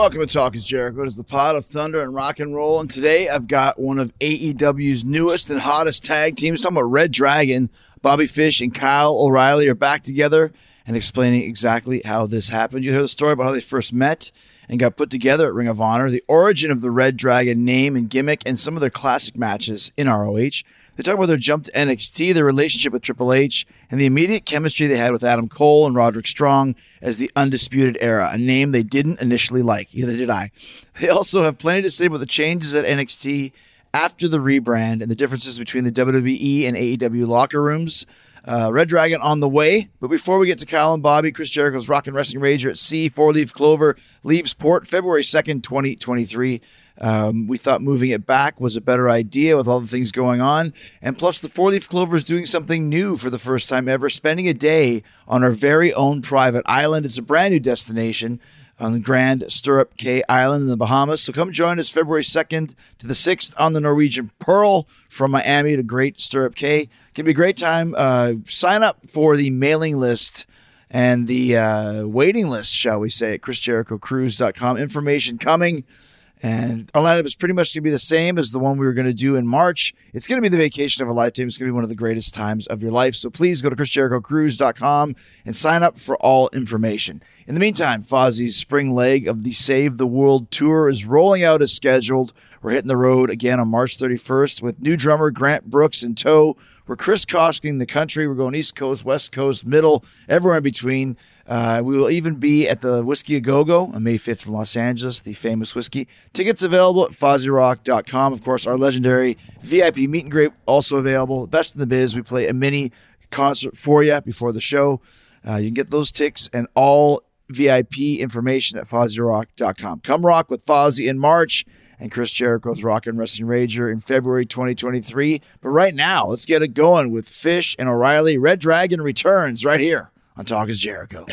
welcome to Talk is Jericho. It is the Pod of Thunder and rock and roll. And today I've got one of AEW's newest and hottest tag teams. Talking about Red Dragon. Bobby Fish and Kyle O'Reilly are back together and explaining exactly how this happened. You hear the story about how they first met and got put together at Ring of Honor, the origin of the Red Dragon name and gimmick, and some of their classic matches in ROH. They talk about their jump to NXT, their relationship with Triple H, and the immediate chemistry they had with Adam Cole and Roderick Strong as the Undisputed Era, a name they didn't initially like. Either did I. They also have plenty to say about the changes at NXT after the rebrand and the differences between the WWE and AEW locker rooms. Uh, Red Dragon on the way. But before we get to Kyle and Bobby, Chris Jericho's Rock and Wrestling Rager at Sea, Four Leaf Clover leaves port February 2nd, 2023. Um, we thought moving it back was a better idea with all the things going on. And plus, the Four Leaf Clover is doing something new for the first time ever, spending a day on our very own private island. It's a brand new destination on the Grand Stirrup Cay Island in the Bahamas. So come join us February 2nd to the 6th on the Norwegian Pearl from Miami to Great Stirrup Cay. Can be a great time. Uh, sign up for the mailing list and the uh, waiting list, shall we say, at chrisjerichocruise.com. Information coming. And our lineup is pretty much going to be the same as the one we were going to do in March. It's going to be the vacation of a lifetime. It's going to be one of the greatest times of your life. So please go to chrisjerichocruise.com and sign up for all information. In the meantime, Fozzy's spring leg of the Save the World tour is rolling out as scheduled. We're hitting the road again on March 31st with new drummer Grant Brooks in tow. We're crisscrossing the country. We're going East Coast, West Coast, Middle, everywhere in between. Uh, we will even be at the Whiskey A Go Go on May 5th in Los Angeles, the famous whiskey. Tickets available at FozzyRock.com. Of course, our legendary VIP meet and greet also available. Best in the biz. We play a mini concert for you before the show. Uh, you can get those ticks and all VIP information at FozzyRock.com. Come rock with Fozzy in March and Chris Jericho's Rock and Wrestling Rager in February 2023. But right now, let's get it going with Fish and O'Reilly. Red Dragon returns right here on Talk is Jericho.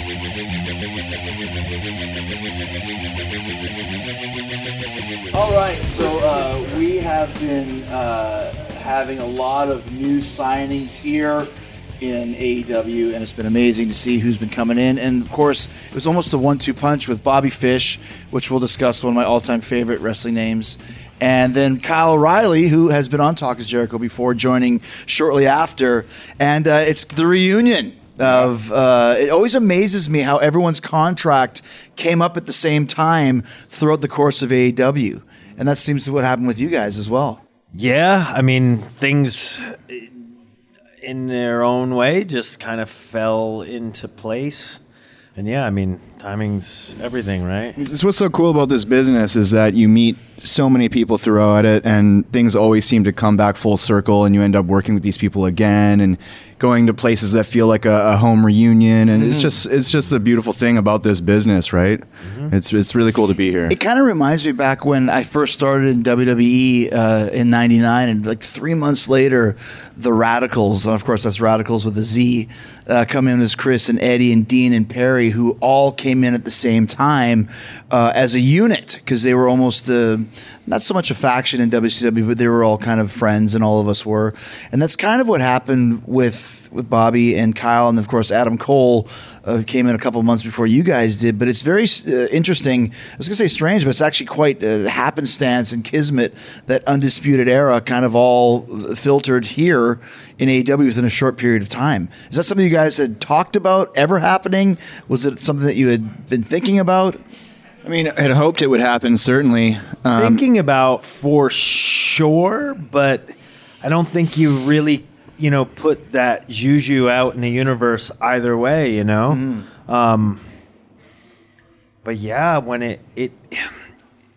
All right, so uh, we have been uh, having a lot of new signings here in AEW, and it's been amazing to see who's been coming in. And of course, it was almost a one-two punch with Bobby Fish, which we'll discuss, one of my all-time favorite wrestling names. And then Kyle O'Reilly, who has been on Talk is Jericho before, joining shortly after. And uh, it's the reunion of uh, it always amazes me how everyone's contract came up at the same time throughout the course of AEW, and that seems to what happened with you guys as well. Yeah, I mean things in their own way just kind of fell into place. And yeah, I mean, timing's everything, right? It's what's so cool about this business is that you meet so many people throughout it, and things always seem to come back full circle, and you end up working with these people again, and going to places that feel like a, a home reunion, and it's just it's just a beautiful thing about this business, right? It's it's really cool to be here. It kind of reminds me back when I first started in WWE uh, in '99, and like three months later, the Radicals, and of course that's Radicals with a Z, uh, come in as Chris and Eddie and Dean and Perry, who all came in at the same time uh, as a unit because they were almost uh, not so much a faction in WCW, but they were all kind of friends, and all of us were, and that's kind of what happened with with Bobby and Kyle, and of course Adam Cole uh, came in a couple months before you guys did. But it's very uh, interesting. I was going to say strange, but it's actually quite uh, happenstance and kismet that undisputed era kind of all filtered here in AEW within a short period of time. Is that something you guys had talked about ever happening? Was it something that you had been thinking about? I mean, I had hoped it would happen. Certainly, um, Thinking about for sure, but I don't think you really, you know, put that juju out in the universe either way, you know. Um, but yeah, when it it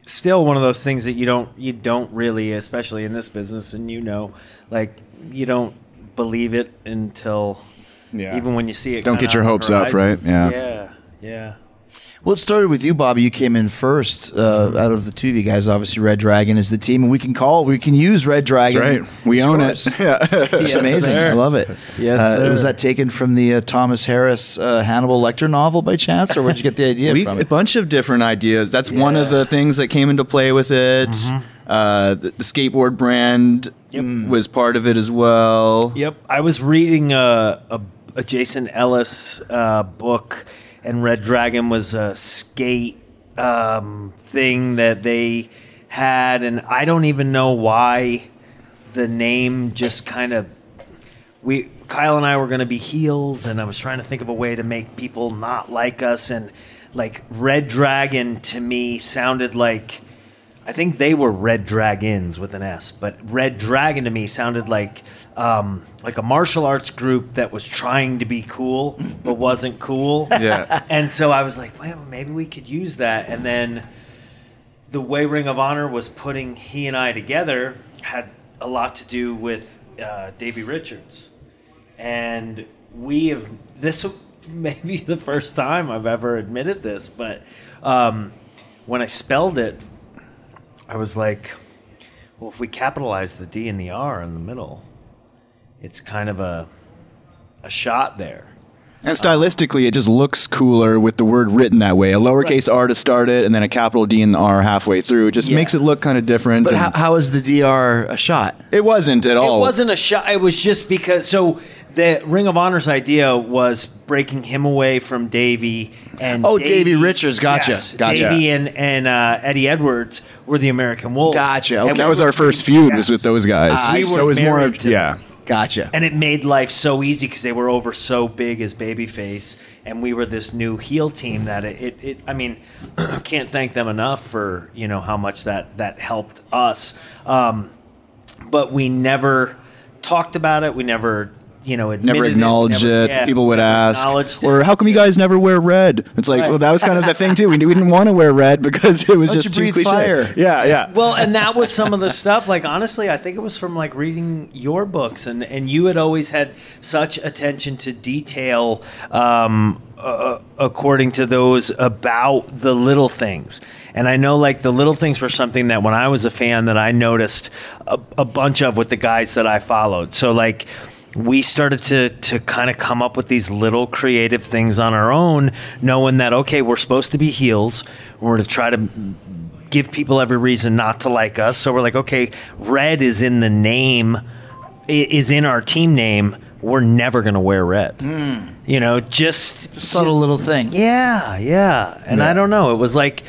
still one of those things that you don't you don't really, especially in this business, and you know, like you don't believe it until Yeah. even when you see it. Don't get your hopes up, right? Yeah. Yeah. Yeah. Well, it started with you, Bobby. You came in first uh, out of the two of you guys. Obviously, Red Dragon is the team, and we can call, we can use Red Dragon. That's right. We own yours. it. Yeah. It's amazing. sir. I love it. Yes, uh, sir. Was that taken from the uh, Thomas Harris uh, Hannibal Lecter novel by chance, or where'd you get the idea we, from a bunch of different ideas. That's one of the things that came into play with it. Uh, the, the skateboard brand was part of it as well. Yep, I was reading a, a, a Jason Ellis uh, book, and Red Dragon was a skate um, thing that they had, and I don't even know why the name just kind of we Kyle and I were going to be heels, and I was trying to think of a way to make people not like us, and like Red Dragon to me sounded like. I think they were Red Dragons with an S, but Red Dragon to me sounded like um, like a martial arts group that was trying to be cool but wasn't cool. Yeah. And so I was like, well, maybe we could use that. And then the way Ring of Honor was putting he and I together had a lot to do with uh, Davey Richards, and we have this may be the first time I've ever admitted this, but um, when I spelled it, I was like, well, if we capitalize the D and the R in the middle, it's kind of a a shot there. And stylistically, it just looks cooler with the word written that way. A lowercase r to start it, and then a capital D and R halfway through. It just Yeah. makes it look kind of different. But and how, how is the DR a shot? it wasn't at all. It wasn't a shot. It was just because. So the Ring of Honor's idea was breaking him away from Davey and Oh, Davey Richards, gotcha, Yes, gotcha. Davey and and uh, Eddie Edwards were the American Wolves. Gotcha, And okay. we That was were- our first feud was with those guys. We so it was more, married to yeah. them. Gotcha. And it made life so easy because they were over so big as babyface, and we were this new heel team that it, it, it I mean, can't thank them enough for you know how much that that helped us. Um, but we never talked about it. We never you know admitted Never it, never- it. yeah, People would ask, or it. how come you guys never wear red? It's like, Right. well, that was kind of the thing too. We, we didn't want to wear red because it was Don't just you too cliche. fire? Yeah, yeah. Well, and that was some of the stuff. Like honestly, I think it was from like reading your books, and and you had always had such attention to detail, um, uh, according to those about the little things. And I know like the little things were something that when I was a fan that I noticed a, a bunch of with the guys that I followed. So like we started to to kind of come up with these little creative things on our own, knowing that okay, we're supposed to be heels. We're to try to give people every reason not to like us. So we're like, okay, red is in the name, is in our team name. We're never gonna wear red. You know, just Subtle little thing. yeah, yeah. And I don't know. It was like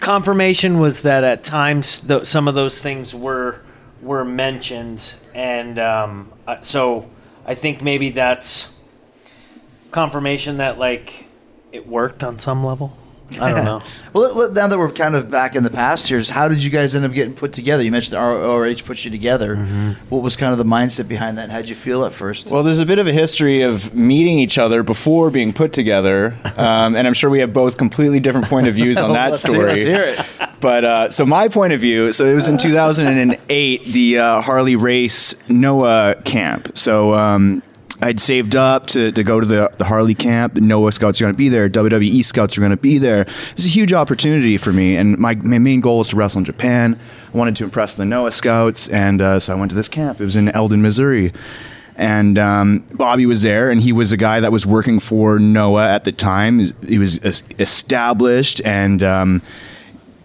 confirmation was that at times th- some of those things were were mentioned, and um, so I think maybe that's confirmation that like it worked on some level. I don't know. Well, now that we're kind of back in the past here, how did you guys end up getting put together? You mentioned ROH put you together. What was kind of the mindset behind that? How'd you feel at first? Well, there's a bit of a history of meeting each other before being put together, um, and I'm sure we have both completely different point of views on that Let's hear- story. let's hear it. But uh, so my point of view, so it was in 2008, the uh, Harley Race Noah camp. So um, I'd saved up to, to go to the, the Harley camp. The Noah scouts are going to be there. WWE scouts are going to be there. It was a huge opportunity for me, and my, my main goal was to wrestle in Japan. I wanted to impress the Noah scouts, and uh, so I went to this camp. It was in Eldon, Missouri. And um, Bobby was there, and he was a guy that was working for Noah at the time. He was es- established and um,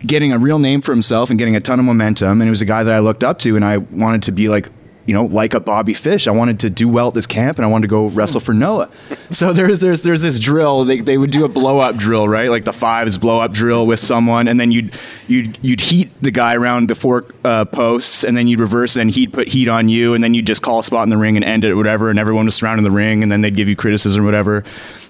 getting a real name for himself and getting a ton of momentum. And he was a guy that I looked up to, and I wanted to be like, you know, like a Bobby Fish. I wanted to do well at this camp, and I wanted to go wrestle for Noah. So there's there's there's this drill. They, they would do a blow up drill, right? Like the fives blow up drill with someone, and then you'd you'd you'd heat the guy around the four uh, posts, and then you'd reverse, and he'd put heat on you, and then you'd just call a spot in the ring and end it, whatever. And everyone was surrounding the ring, and then they'd give you criticism, whatever.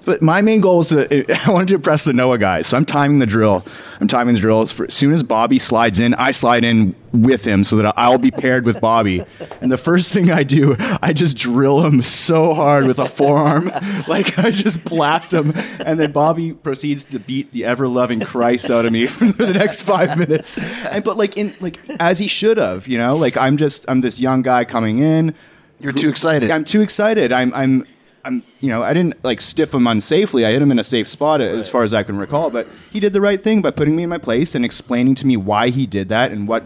But my main goal is to I wanted to impress the Noah guys, so I'm timing the drill. I'm timing the drill. For, as soon as Bobby slides in, I slide in with him so that I'll be paired with Bobby. And the first thing I do, I just drill him so hard with a forearm, like I just blast him, and then Bobby proceeds to beat the ever loving Christ out of me for the next five minutes. And but like in like as he should have, you know, like I'm just I'm this young guy coming in. You're too excited. I'm too excited. I'm I'm I'm you know I didn't like stiff him unsafely. I hit him in a safe spot as far as I can recall. But he did the right thing by putting me in my place and explaining to me why he did that and what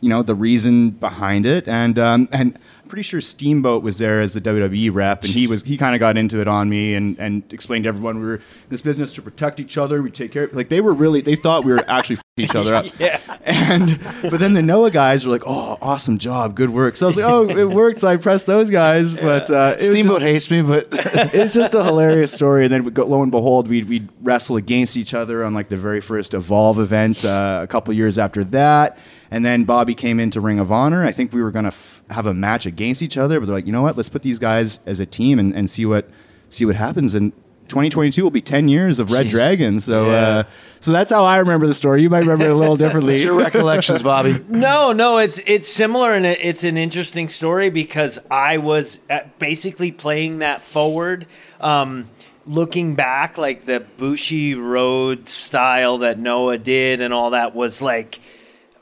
you know the reason behind it. And um, and pretty sure Steamboat was there as the WWE rep, and he was he kind of got into it on me and and explained to everyone we were in this business to protect each other. We take care. Like they were really they thought we were actually each other up. Yeah. And but then the Noah guys were like, "Oh, awesome job, good work." So I was like, "Oh, it worked." So I pressed those guys, but uh, Steamboat just- hates me, but it's just a hilarious story. And then we go, lo and behold, we'd, we'd wrestle against each other on like the very first Evolve event uh, a couple years after that. And then Bobby came into Ring of Honor. I think we were going to f- have a match against each other, but they're like, you know what? Let's put these guys as a team and, and see what see what happens. And 2022 will be 10 years of Red Jeez. Dragon. So, Yeah. uh, so that's how I remember the story. You might remember it a little differently. what's your recollections, Bobby? No, no, it's it's similar and it, it's an interesting story because I was at basically playing that forward. Um, looking back, like the Bushi Road style that Noah did and all that was like,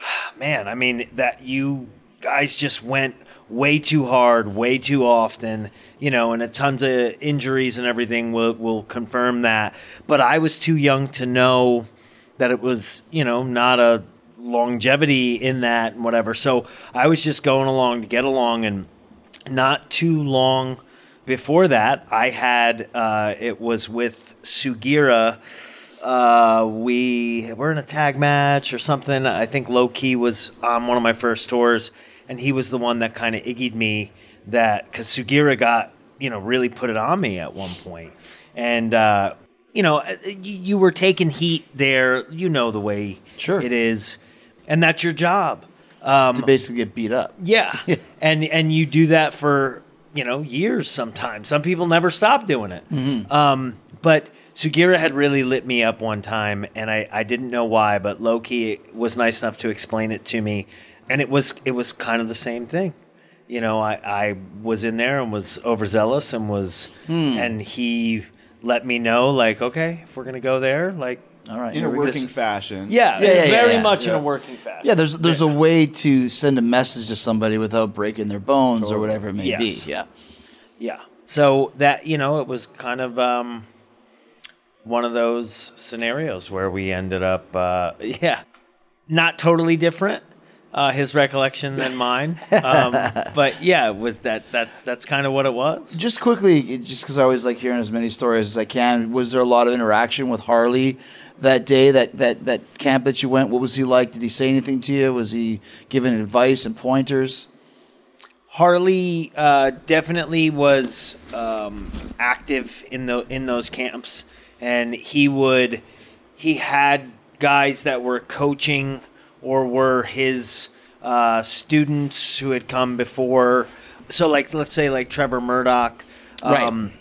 man, I mean that you guys just went way too hard, way too often, you know, and a tons of injuries and everything will will confirm that. But I was too young to know that it was, you know, not a longevity in that and whatever. So I was just going along to get along and not too long before that, I had uh, it was with Sugiura. Uh, we were in a tag match or something. I think Low Ki was on one of my first tours, and he was the one that kind of iggied me that because Sugiura got you know really put it on me at one point, and uh, you know you, you were taking heat there. You know the way Sure. it is, and that's your job. Um, to basically get beat up. yeah. and and you do that for you know years sometimes. Some people never stop doing it. Um, but Sugiura had really lit me up one time, and I, I didn't know why, but Low Ki was nice enough to explain it to me, and it was it was kind of the same thing. You know, I, I was in there and was overzealous and was and he let me know like, okay, if we're gonna go there, like All right. in a working this- fashion. yeah, Yeah, yeah, very yeah, much in a working fashion. Yeah, there's there's a way to send a message to somebody without breaking their bones or whatever it may Yes. be. Yeah. Yeah. So that you know, it was kind of um, one of those scenarios where we ended up, uh, yeah, not totally different. Uh, his recollection than mine, um, but yeah, was that that's that's kind of what it was. Just quickly, just because I always like hearing as many stories as I can. Was there a lot of interaction with Harley that day? That that that camp that you went. What was he like? Did he say anything to you? Was he giving advice and pointers? Harley uh, definitely was um, active in the in those camps, and he would he had guys that were coaching or were his uh, students who had come before. So, like let's say like Trevor Murdoch um,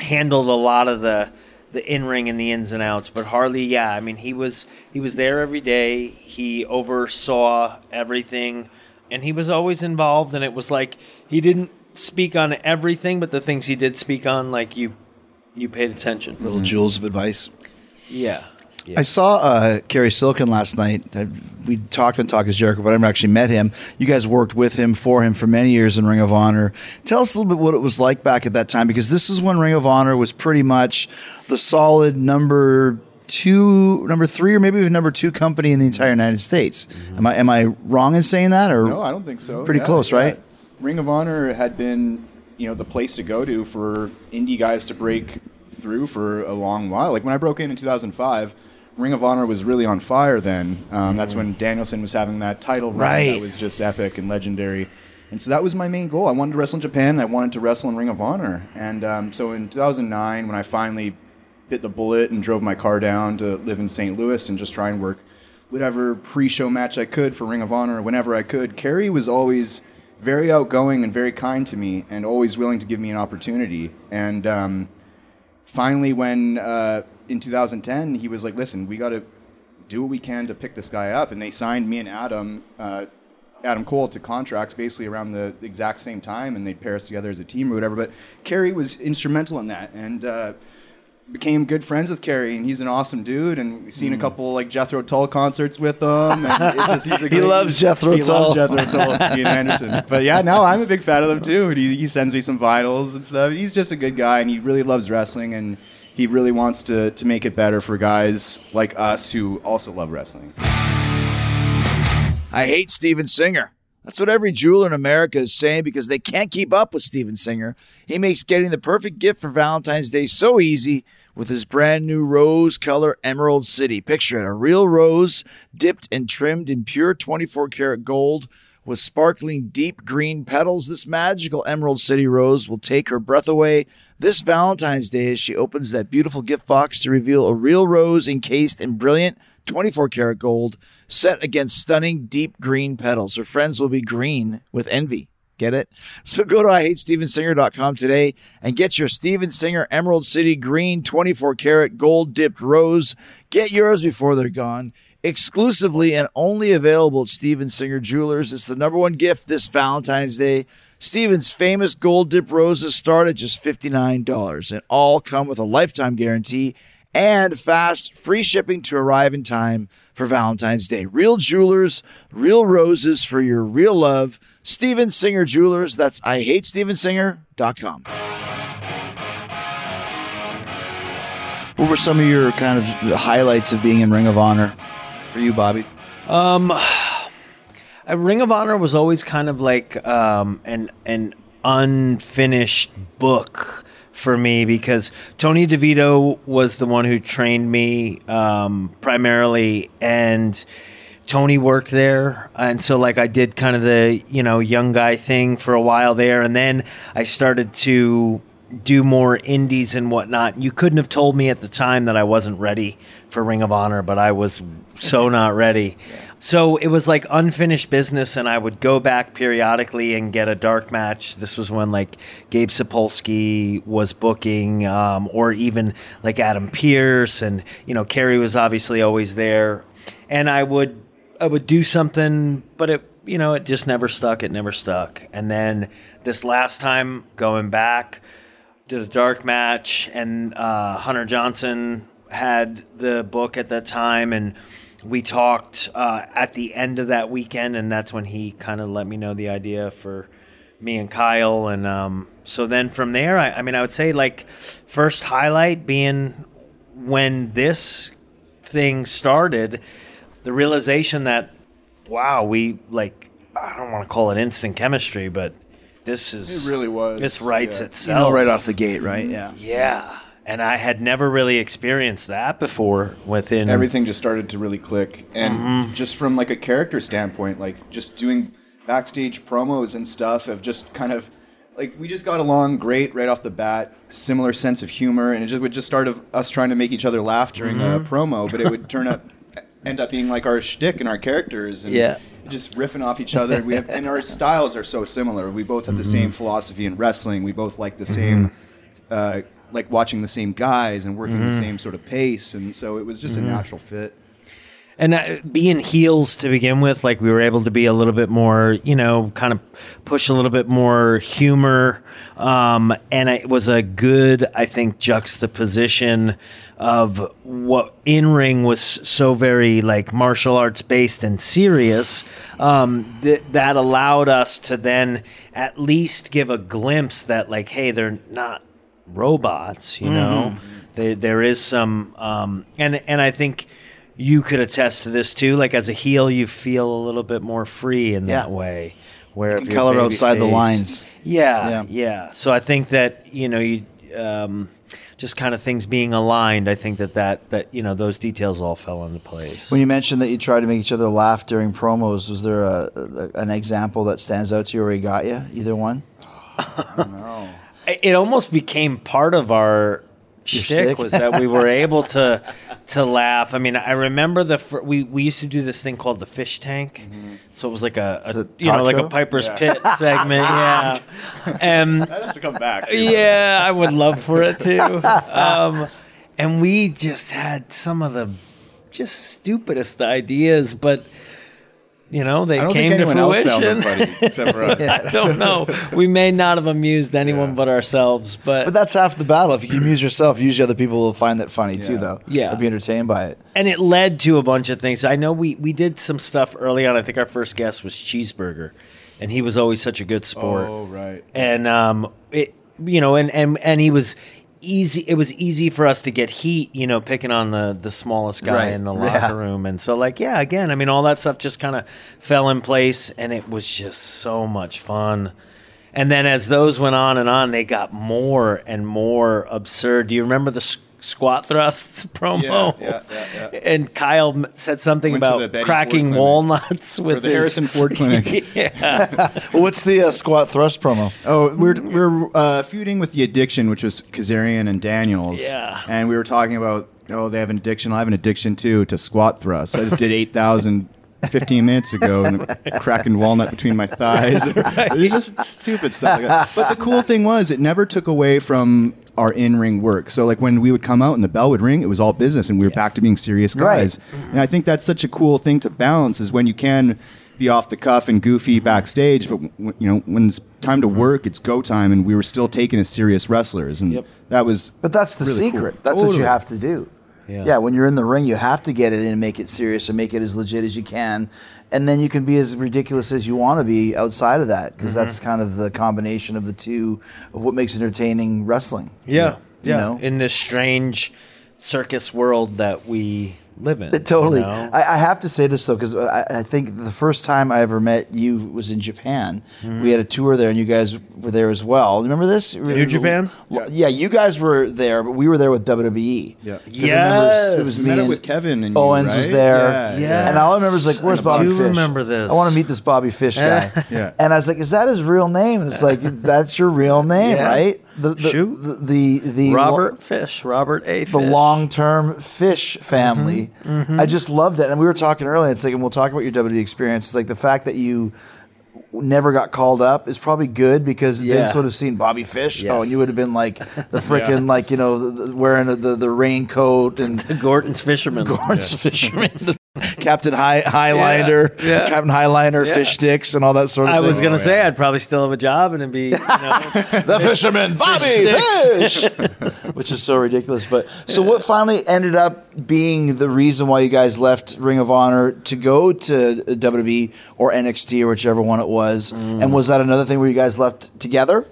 handled a lot of the the in ring and the ins and outs. But Harley, yeah, I mean he was he was there every day. He oversaw everything, and he was always involved. And it was like he didn't speak on everything, but the things he did speak on, like you you paid attention. Little jewels of advice. Yeah. I saw uh, Cary Silkin last night. I, we talked and talked as Jericho, but I never actually met him. You guys worked with him, for him, for many years in Ring of Honor. Tell us a little bit what it was like back at that time, because this is when Ring of Honor was pretty much the solid number two, number three, or maybe even number two company in the entire United States. Am I am I wrong in saying that? Or No, I don't think so. Pretty close, right? Ring of Honor had been, you know, the place to go to for indie guys to break through for a long while. Like when I broke in in 2005, Ring of Honor was really on fire then. Um, That's when Danielson was having that title run Right. that was just epic and legendary. And so that was my main goal. I wanted to wrestle in Japan. I wanted to wrestle in Ring of Honor. And um, so in 2009, when I finally bit the bullet and drove my car down to live in St. Louis and just try and work whatever pre-show match I could for Ring of Honor whenever I could. Cary was always very outgoing and very kind to me and always willing to give me an opportunity. And um, finally, when uh, in 2010 he was like, "Listen, we got to do what we can to pick this guy up," and they signed me and Adam. Uh, Adam Cole to contracts basically around the exact same time, and they'd pair us together as a team or whatever. But Cary was instrumental in that, and uh, became good friends with Cary, and he's an awesome dude. And we've seen a mm. couple like Jethro Tull concerts with him. And it's just, he's a He loves Jethro he Tull. loves Jethro Tull, Ian Anderson. But yeah, now I'm a big fan of them too. And he, he sends me some vinyls and stuff. He's just a good guy, and he really loves wrestling, and he really wants to to make it better for guys like us who also love wrestling. I hate Steven Singer. That's what every jeweler in America is saying because they can't keep up with Steven Singer. He makes getting the perfect gift for Valentine's Day so easy with his brand new rose color Emerald City. Picture it a real rose dipped and trimmed in pure 24 karat gold with sparkling deep green petals. This magical Emerald City rose will take her breath away this Valentine's Day as she opens that beautiful gift box to reveal a real rose encased in brilliant 24 karat gold set against stunning deep green petals. Her friends will be green with envy. Get it? So go to IHateStevenSinger.com today and get your Steven Singer Emerald City Green 24 karat gold dipped rose. Get yours before they're gone. Exclusively and only available at Steven Singer Jewelers. It's the number one gift this Valentine's Day. Steven's famous gold dip roses start at just $59 and all come with a lifetime guarantee and fast free shipping to arrive in time for Valentine's Day. Real jewelers, real roses for your real love. Steven Singer Jewelers. That's IHateStevenSinger.com. What were some of your kind of highlights of being in Ring of Honor for you, Bobby? Um, Ring of Honor was always kind of like um, an an unfinished book for me because Tony DeVito was the one who trained me um, primarily, and Tony worked there, and so like I did kind of the you know young guy thing for a while there, and then I started to do more indies and whatnot. You couldn't have told me at the time that I wasn't ready for Ring of Honor, but I was so not ready. So it was like unfinished business, and I would go back periodically and get a dark match. This was when like Gabe Sapolsky was booking, um, or even like Adam Pearce, and you know Cary was obviously always there, and I would I would do something, but it you know it just never stuck. It never stuck, and then this last time going back did a dark match, and uh, Hunter Johnston had the book at that time, and we talked uh, at the end of that weekend, and that's when he kind of let me know the idea for me and Kyle, and um, so then from there, I, I mean, I would say like first highlight being when this thing started, the realization that wow, we like I don't want to call it instant chemistry, but this is It really was, This writes yeah. You know, right off the gate, right? Yeah. Yeah. And I had never really experienced that before within everything just started to really click. And Mm-hmm. just from like a character standpoint like just doing backstage promos and stuff of just kind of like we just got along great right off the bat similar sense of humor. And it just would just start of us trying to make each other laugh during a Mm-hmm. promo but it would turn up end up being like our shtick and our characters and Yeah. just riffing off each other. We have and our styles are so similar. We both have the same philosophy in wrestling. We both like the same uh, like watching the same guys and working the same sort of pace and so it was just a natural fit and uh, being heels to begin with, like we were able to be a little bit more, you know, kind of push a little bit more humor. Um, and it was a good, I think, juxtaposition of what in ring was so very like martial arts based and serious. Um, th- that allowed us to then at least give a glimpse that, like, hey, they're not robots, you know. There, there is some, um, and and I think you could attest to this too. Like as a heel, you feel a little bit more free in Yeah. that way. Where You can color baby outside the lines. Yeah, Yeah. yeah, So I think that you know you. Um, just kind of things being aligned, I think that, that that you know those details all fell into place. When you mentioned that you tried to make each other laugh during promos, was there a, a an example that stands out to you where he got you? Either one? it it almost became part of our shtick, was that we were able to to laugh. I mean, I remember the fir- we we used to do this thing called the fish tank. So it was like a, a you know like show? a Piper's Pit segment, yeah. And That has to come back. yeah, I would love for it too. Um, and we just had some of the just stupidest ideas, but you know they I don't came think to anyone else found fruition. them funny except for us. I don't know. We may not have amused anyone but ourselves, but, But that's half the battle. If you can amuse yourself, usually other people will find that funny too, though. Yeah. Or be entertained by it. and it led to a bunch of things. I know we we did some stuff early on. I think our first guest was Cheeseburger, and he was always such a good sport. Oh right. and um, it you know, and and and he was easy. It was easy for us to get heat, you know, picking on the the smallest guy Right. in the Yeah. locker room, and so like, yeah, again, I mean, all that stuff just kind of fell in place, and it was just so much fun. And then as those went on and on, they got more and more absurd. Do you remember the squat thrusts promo? Yeah, yeah, yeah, yeah. And Kyle said something Went about cracking Ford walnuts with the his- Harrison Ford Clinic. yeah. Well, what's the uh, squat thrust promo? Oh, we're we're uh, feuding with the addiction, which was Kazarian and Daniels. Yeah. and we were talking about oh they have an addiction. I have an addiction too to squat thrusts. I just did eight thousand. 15 minutes ago and cracking walnut between my thighs. It's just stupid stuff like that. But the cool thing was it never took away from our in-ring work. So like when we would come out and the bell would ring, it was all business and we were back to being serious Right. guys. Mm-hmm. And I think that's such a cool thing to balance is when you can be off the cuff and goofy mm-hmm. backstage, but w- you know when it's time to work, it's go time, and we were still taken as serious wrestlers, and Yep. that was. But that's the Really cool. secret. That's what you have to do. Yeah. Yeah. when you're in the ring, you have to get it in and make it serious and make it as legit as you can. And then you can be as ridiculous as you want to be outside of that because mm-hmm. that's kind of the combination of the two of what makes entertaining wrestling. Yeah, You yeah. know? In this strange circus world that we live in. Totally. you know? I, I have to say this though, because I, I think the first time I ever met you was in Japan. Mm-hmm. We had a tour there, and you guys were there as well. Remember this? New Japan? Yeah. yeah, you guys were there, but we were there with WWE. Yeah. 'Cause I remember it was me Met and with Kevin and you, Owens was there. Yeah, yeah. And all I remember is like, "Where's I Bobby do Fish?" remember this. I want to meet this Bobby Fish guy. Yeah. And I was like, "Is that his real name?" And it's like, "That's your real name, Yeah. right?" The the Shoot. the the, the Robert Fish, Robert A. Fish. the long term fish family. Mm-hmm. I just loved it. And we were talking earlier, it's like, and we'll talk about your WWE experience. It's like the fact that you never got called up is probably good because Vince Yeah. would have seen Bobby Fish. Yes. Oh, and you would have been like the freaking, like, you know, the, the, wearing the, the, the raincoat and Gorton's fisherman. Gorton's fisherman. Captain High Highliner, Yeah, yeah. Captain Highliner, fish sticks, and all that sort of thing. I thing. was gonna Oh, say yeah. I'd probably still have a job and it'd be you know, the fisherman, Bobby Fish, which is so ridiculous. But so, what finally ended up being the reason why you guys left Ring of Honor to go to WWE or NXT or whichever one it was? And was that another thing where you guys left together?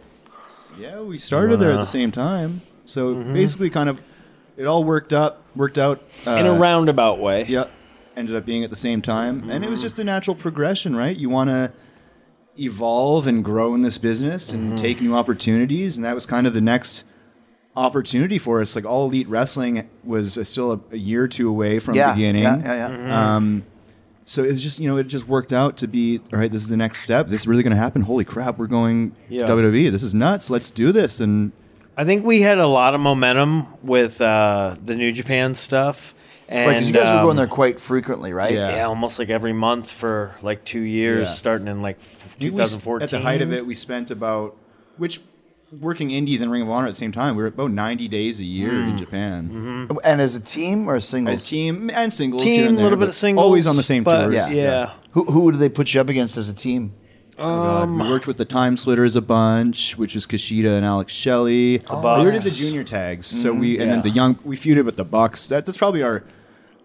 Yeah, we started there at the same time. So Mm-hmm. basically, kind of, it all worked up, worked out. Uh, in a roundabout way. Yep. Ended up being at the same time. And it was just a natural progression, right? You want to evolve and grow in this business and take new opportunities. And that was kind of the next opportunity for us. Like all elite wrestling was still a, a year or two away from Yeah, beginning. yeah, yeah, yeah. Um, so it was just, you know, it just worked out to be, all right, this is the next step. This is really going to happen. Holy crap, we're going Yeah. to WWE. This is nuts. Let's do this. And I think we had a lot of momentum with uh, the New Japan stuff. And Right, because you guys were um, going there quite frequently, right? Yeah. Yeah, almost like every month for like two years, Yeah. starting in like f- We- we- 2014. At the height of it, we spent about which working indies and Ring of Honor at the same time. We were about 90 days a year Mm. in Japan. And as a team or a single? As team and singles, team, a and there, little bit of singles, always on the same but tours. Yeah. yeah. Who, who did they put you up against as a team? Oh, God. we worked with the Time Splitters a bunch, which was Kushida and Alex Shelley. we already did the junior tags, so we and yeah. then the young we feuded with the Bucks. That, that's probably our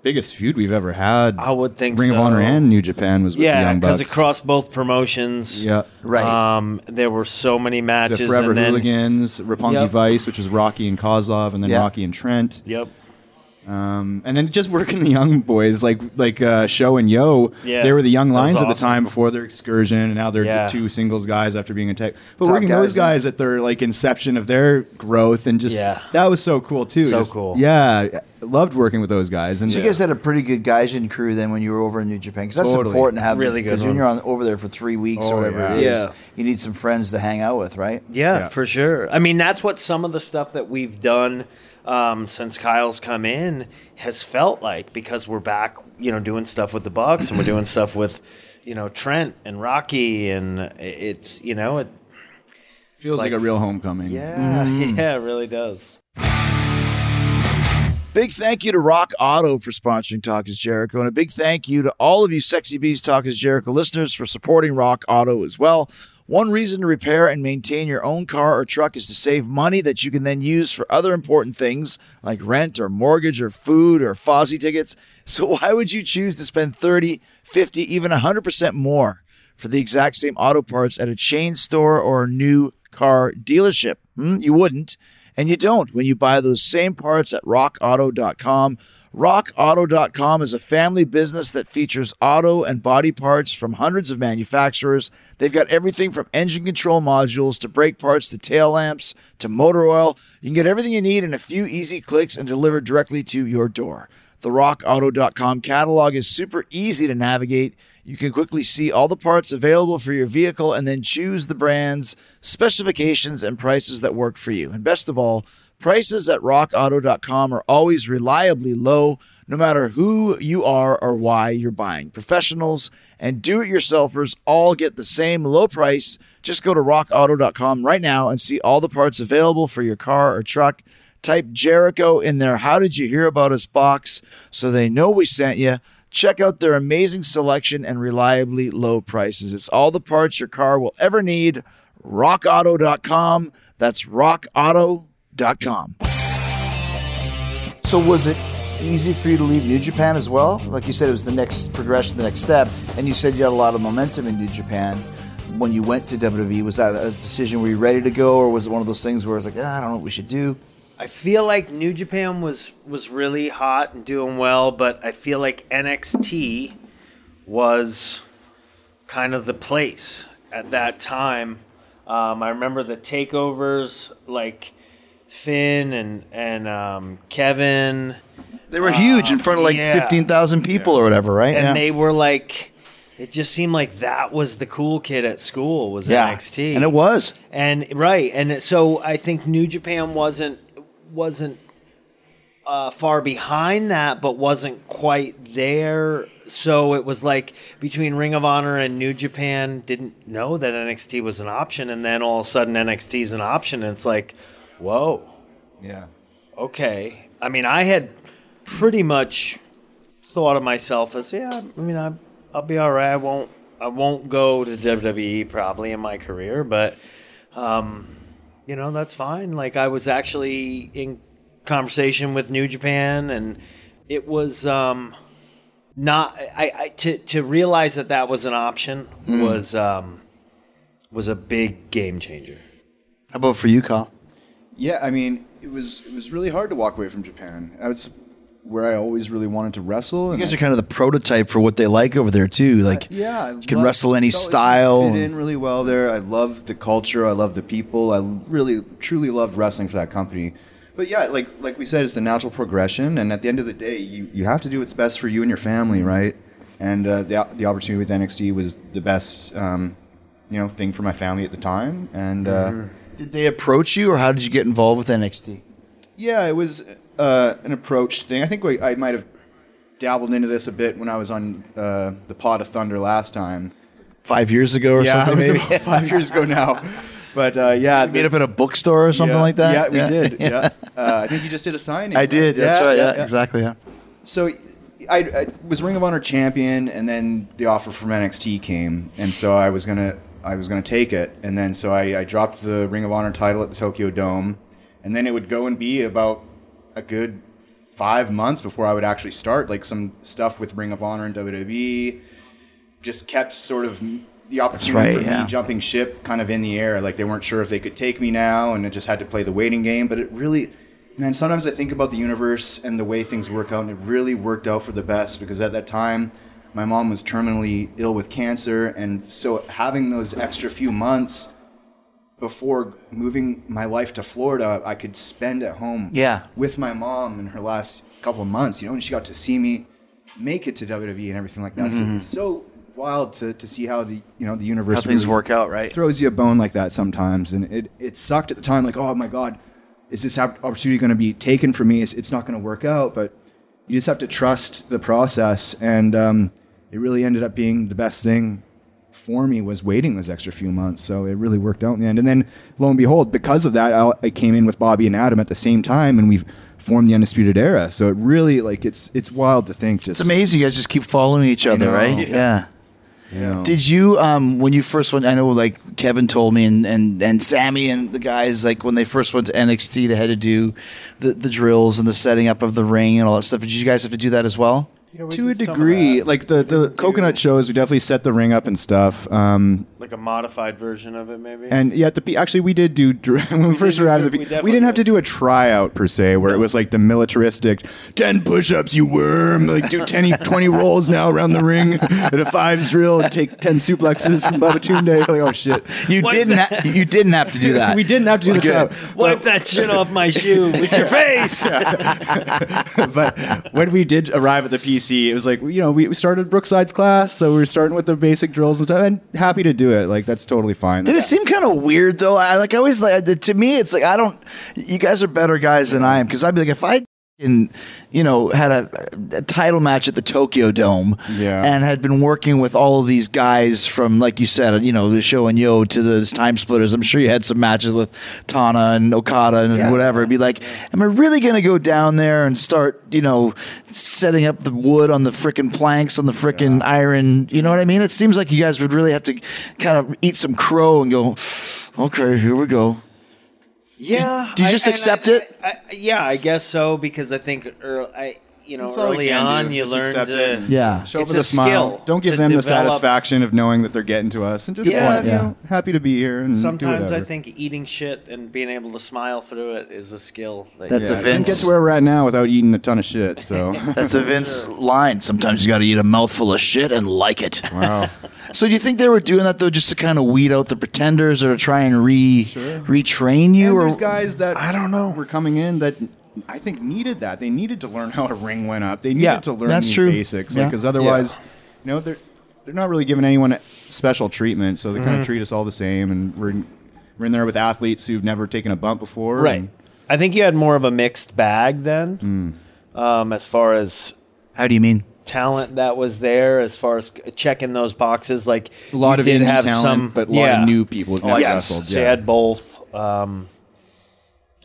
biggest feud we've ever had. I would think Ring of. Honor and New Japan was with the Yeah, Young because Bucks. it crossed both promotions. Yeah. Right. Um, there were so many matches. the matches. Forever and then, Hooligans, RPG Yep. Vice, which was Rocky and Kozlov, and then Yeah. Rocky and Trent. Yep. Um, and then just working the young boys like like uh, Sho and Yoh. Yeah. They were the young That was lions at the awesome. time before their excursion, and now they're Yeah. the two singles guys after being a tech. But Top working guys, those yeah. guys at their like inception of their growth and just Yeah. that was so cool too. So Just- cool. Yeah, loved working with those guys. And So you guys had a pretty good Gaijin crew then when you were over in New Japan because that's Totally. important to have. Really good because when you're on over there for three weeks or Oh, whatever it yeah. is, Yeah. you need some friends to hang out with, right? Yeah, Yeah. for sure. I mean, that's what some of the stuff that we've done um, since Kyle's come in has felt like because we're back, you know, doing stuff with the Bucks and we're doing stuff with, you know, Trent and Rocky, and it's you know, it feels like, like- a real homecoming. yeah, yeah, it really does. Big thank you to Rock Auto for sponsoring Talk is Jericho, and a big thank you to all of you Sexy Bees Talk is Jericho listeners for supporting Rock Auto as well. One reason to repair and maintain your own car or truck is to save money that you can then use for other important things like rent or mortgage or food or Fozzy tickets. So why would you choose to spend 30, 50, even 100% more for the exact same auto parts at a chain store or a new car dealership? Hmm? You wouldn't. And you don't when you buy those same parts at rockauto.com. RockAuto.com is a family business that features auto and body parts from hundreds of manufacturers. They've got everything from engine control modules to brake parts to tail lamps to motor oil. You can get everything you need in a few easy clicks and delivered directly to your door. The RockAuto.com catalog is super easy to navigate. You can quickly see all the parts available for your vehicle and then choose the brands, specifications, and prices that work for you. And best of all, prices at rockauto.com are always reliably low, no matter who you are or why you're buying. Professionals and do it yourselfers all get the same low price. Just go to rockauto.com right now and see all the parts available for your car or truck. Type Jericho in their How Did You Hear About Us box so they know we sent you. Check out their amazing selection and reliably low prices. It's all the parts your car will ever need. RockAuto.com. That's RockAuto.com. So, was it easy for you to leave New Japan as well? Like you said, it was the next progression, the next step. And you said you had a lot of momentum in New Japan when you went to WWE. Was that a decision? Were you ready to go, or was it one of those things where it's like, ah, I don't know what we should do? I feel like New Japan was was really hot and doing well, but I feel like NXT was kind of the place at that time. Um, I remember the takeovers, like Finn and and um, Kevin, They were huge in front of like yeah. 15,000 people or whatever, right? and yeah. they were like. It just seemed like that was the cool kid at school was yeah. NXT, And it was. and right, and so I think New Japan wasn't wasn't uh, far behind that, but wasn't quite there. So it was like between Ring of Honor and New Japan didn't know that NXT was an option, and then all of a sudden NXT is an option, and it's like, whoa, Yeah. okay. I mean, I had pretty much thought of myself as, yeah, I mean, I, I'll be all right. I won't, I won't go to WWE probably in my career, but, um, you know, that's fine. Like I was actually in conversation with New Japan, and it was um, not. I, I to to realize that that was an option was um, was a big game changer. How about for you, Kyle? Yeah, I mean, it was it was really hard to walk away from Japan. I was where I always really wanted to wrestle. You guys I- are kind of the prototype for what they like over there, too. Like, yeah, I you can love- wrestle any like I style. Fit in really well there. I love the culture. I love the people. I really, truly loved wrestling for that company. But yeah, like like we said, it's the natural progression. And at the end of the day, you, you have to do what's best for you and your family, right? And uh, the the opportunity with NXT was the best, um, you know, thing for my family at the time. And uh, Did they approach you, or how did you get involved with NXT? yeah, it was uh, an approach thing. I think we, I might have dabbled into this a bit when I was on uh, the Pod of Thunder last time. Five years ago or yeah, something, it was maybe? about five years ago now. But uh, yeah, Meet up at a bookstore or something yeah, like that? Yeah, we did. Yeah, Uh, I think you just did a signing. I did. That's right. Yeah, yeah. exactly. Yeah. So I, I was Ring of Honor champion, and then the offer from NXT came, and so I was gonna I was gonna take it, and then so I, I dropped the Ring of Honor title at the Tokyo Dome, and then it would go and be about a good five months before I would actually start like some stuff with Ring of Honor and WWE. Just kept sort of the opportunity right, for yeah. me jumping ship kind of in the air. Like they weren't sure if they could take me now, and it just had to play the waiting game. But it really, man, sometimes I think about the universe and the way things work out, and it really worked out for the best because at that time, my mom was terminally ill with cancer, and so having those extra few months before moving my life to Florida, I could spend at home Yeah. with my mom in her last couple of months, you know, and she got to see me make it to WWE and everything like that. So it's so wild to, to see how the you know the universe Mm-hmm. How things really work out, right? throws you a bone like that sometimes, and it it sucked at the time. Like, oh my god, is this opportunity going to be taken from me? It's, it's not going to work out, but you just have to trust the process, and um, it really ended up being the best thing for me was waiting those extra few months. So it really worked out in the end. And then lo and behold, because of that, I, I came in with Bobby and Adam at the same time, and we've formed the Undisputed Era. So it really like it's it's wild to think. Just It's amazing. You guys just keep following each other, right? Yeah. Yeah. You know. Did you um when you first went? I know like Kevin told me, and and and Sammy and the guys like when they first went to NXT, they had to do the the drills and the setting up of the ring and all that stuff. Did you guys have to do that as well? To a degree, like the, the coconut shows, we definitely set the ring up and stuff. Um, like a modified version of it, maybe. and yeah, the P- actually we did do dr- when we first did arrived do- at the we P- we, definitely didn't have to do a tryout per se, where it was like the militaristic ten push-ups, you worm, like do 10, 20 rolls now around the ring at a fives drill and take ten suplexes from Babatunde. Like oh shit, You What didn't. Ha- you didn't have to do that. we didn't have to do the Good. tryout. Wipe that shit off my shoe with your face. but when we did arrive at the It was like you know we, we started Brookside's class, so we were starting with the basic drills and stuff, and happy to do it. Like that's totally fine. Did it seem kind of weird though? I like I always like to me it's like I don't. You guys are better guys than I am because I'd be like if I in you know had a, a title match at the Tokyo Dome Yeah. and had been working with all of these guys from like you said you know the Sho and Yoh to the time splitters. I'm sure you had some matches with Tana and Okada and whatever. It'd be like am I really gonna go down there and start you know setting up the wood on the frickin' planks on the frickin' iron? You know what I mean? It seems like you guys would really have to kind of eat some crow and go okay here we go Yeah. Do you just and accept I- it? I, I, yeah, I guess so because I think early, I you know That's all we early can on you learn accept to Yeah. Show It's up with a a smile. skill Don't give to them the satisfaction of knowing that they're getting to us, and just Yeah. want, you know, happy to be here. And do Sometimes I think eating shit and being able to smile through it is a skill. That That's you a yeah, I have. didn't get Vince- to where we're at now without eating a ton of shit. So That's a Vince line. Sometimes you got to eat a mouthful of shit and like it. wow. So do you think they were doing that though, just to kind of weed out the pretenders, or to try and re retrain you? And or there's guys that I don't know. were coming in that I think needed that. They needed to learn how a ring went up. They needed Yeah, to learn that's these true. basics, Yeah. because otherwise, you know, they're they're not really giving anyone special treatment. So they Mm-hmm. kind of treat us all the same, and we're in, we're in there with athletes who've never taken a bump before. Right. and- I think you had more of a mixed bag then, um, as far as how do you mean? talent that was there, as far as checking those boxes. Like a lot you of did indie have talent, some, but a lot yeah. of new people. who've yes. wrestled. So yeah. you had both, um,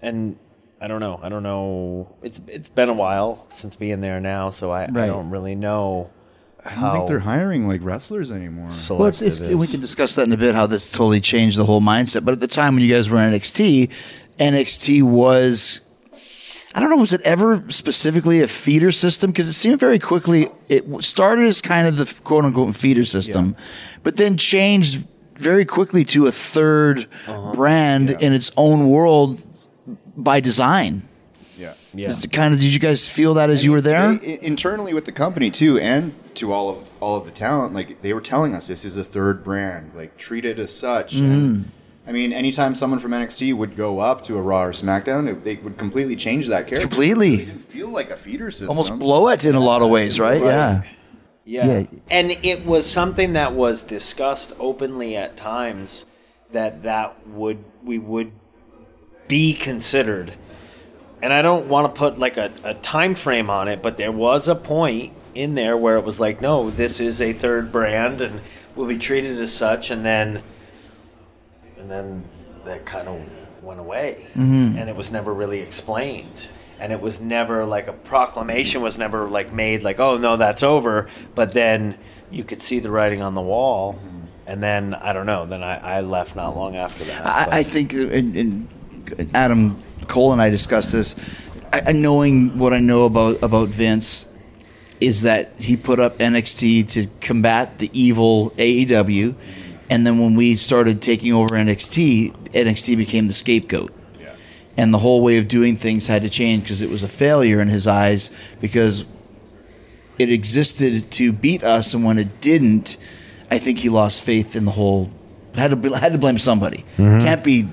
and I don't know. I don't know. It's it's been a while since being there now, so I, I Right. don't really know. I don't think they're hiring like wrestlers anymore. Well, it's, it's, we can discuss that in a bit. How this totally changed the whole mindset. But at the time when you guys were in NXT, NXT was. I don't know. Was it ever specifically a feeder system? Because it seemed very quickly. It w- started as kind of the quote unquote feeder system, but then changed very quickly to a 3rd uh-huh. brand in its own world by design. yeah. Yeah. Kind of. Did you guys feel that as you were there? They- internally with the company too, and to all of all of the talent, like they were telling us, this is a third brand. Like treat it as such. Mm-hmm. And, I mean, anytime someone from NXT would go up to a Raw or SmackDown, it, they would completely change that character. Completely. It didn't feel like a feeder system. Almost blow it in a lot of ways, right? Yeah. Yeah. Yeah. And it was something that was discussed openly at times that that would we would be considered. And I don't want to put like a, a time frame on it, but there was a point in there where it was like, no, this is a third brand and will be treated as such and then and then that kind of went away. Mm-hmm. And it was never really explained. And it was never like a proclamation was never like made like oh no that's over. But then you could see the writing on the wall. Mm-hmm. And then i don't know then i, I left not long after that. I, I think, uh, in, and Adam Cole and I discussed this. I, I- knowing what I know about about Vince is that he put up NXT to combat the evil AEW, and then when we started taking over NXT, NXT became the scapegoat. And the whole way of doing things had to change because it was a failure in his eyes because it existed to beat us, and when it didn't, I think he lost faith in the whole. Had to had to blame somebody. Mm-hmm. Can't be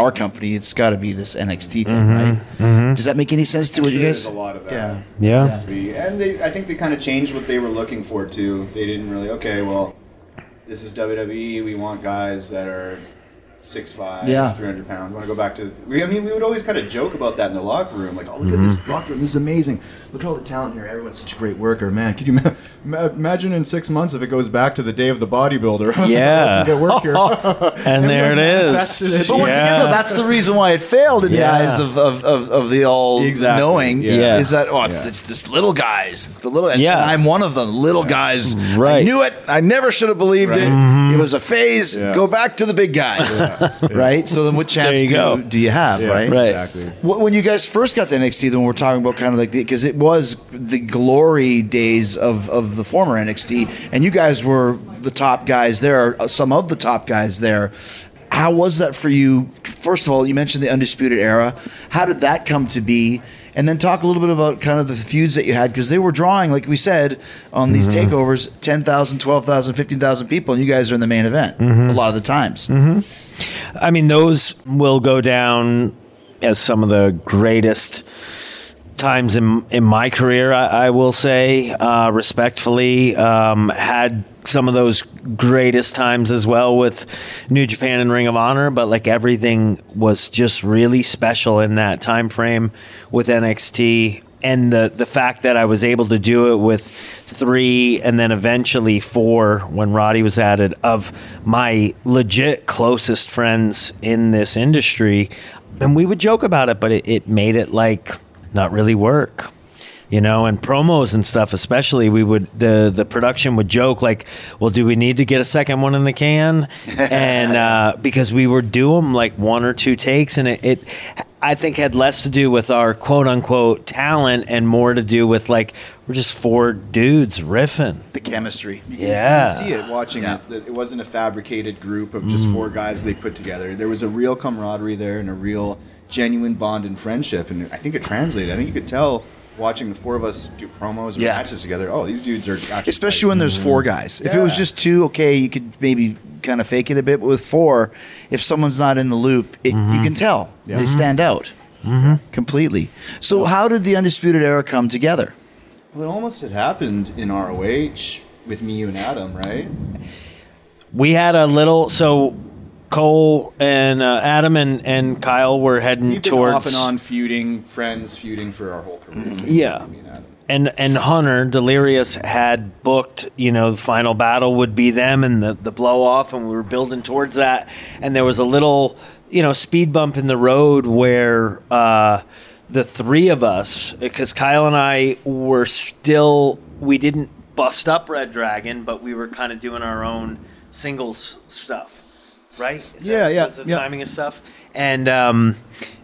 our company. It's got to be this NXT thing, mm-hmm. right? Mm-hmm. Does that make any sense to what you There's guys? a lot of that. Yeah. yeah to be. And they, I think they kind of changed what they were looking for too. They didn't really. Okay, well, this is WWE. We want guys that are six five, Yeah. three hundred pounds. Want to go back to. We, I mean, we would always kind of joke about that in the locker room. Like, oh, look at this mm-hmm. locker room. This is amazing. Look at all the talent here. Everyone's such a great worker, man. Could you ma- ma- imagine in six months if it goes back to the day of the bodybuilder? Yeah. get work here. and there it is. it. But once again, though, that's the reason why it failed in the eyes of, of, of, of the all Exactly. knowing. Yeah. Is that oh, it's, Yeah. it's this little guys. It's the little. And, Yeah. and I'm one of them. Little guys. I Right. knew it. I never should have believed it. It was a phase. Mm-hmm. Yeah. Go back to the big guys. right? So then, what chance you do, go. do you have, right? Right. Exactly. Wh- When you guys first got to NXT, then we're talking about kind of like because it was the glory days of, of the former NXT, and you guys were the top guys there, uh, some of the top guys there. How was that for you? First of all, you mentioned the Undisputed Era. How did that come to be? And then talk a little bit about kind of the feuds that you had because they were drawing, like we said, on these mm-hmm. takeovers 10,000, 12,000, 15,000 people, and you guys are in the main event mm-hmm. a lot of the times. Mm-hmm. I mean, those will go down as some of the greatest times in in my career. I, I will say, uh, respectfully, um, had some of those greatest times as well with New Japan and Ring of Honor. But like everything was just really special in that time frame with NXT. And the, the fact that I was able to do it with three and then eventually four when Roddy was added of my legit closest friends in this industry. And we would joke about it, but it, it made it like not really work you know and promos and stuff especially we would the the production would joke like well do we need to get a second one in the can and uh, because we would do them like one or two takes and it, it i think had less to do with our quote unquote talent and more to do with like we're just four dudes riffing The chemistry. yeah You can see it watching Yeah. it. It wasn't a fabricated group of just four guys they put together. There was a real camaraderie there and a real genuine bond and friendship. And I think it translated. I think you could tell watching the four of us do promos or Yeah. matches together. Oh, these dudes are actually Especially when there's four guys. If it was just two, okay, you could maybe kind of fake it a bit. But with four, if someone's not in the loop, it, you mm-hmm. can tell they stand mm-hmm. out mm-hmm. completely. So, how did the Undisputed Era come together? Well, it almost had happened in ROH with me, you, and Adam, right? we had a little so cole and uh, adam and, and kyle were heading We've been towards off and on feuding, friends feuding for our whole career. Yeah. Me and Adam. and and Hunter Delirious had booked, you know, the final battle would be them and the the blow off, and we were building towards that. And there was a little, you know, speed bump in the road where uh, the three of us, because Kyle and I were still, we didn't bust up reDRagon, but we were kind of doing our own singles stuff, right? Is Yeah, yeah, was the yeah. timing and stuff. And um,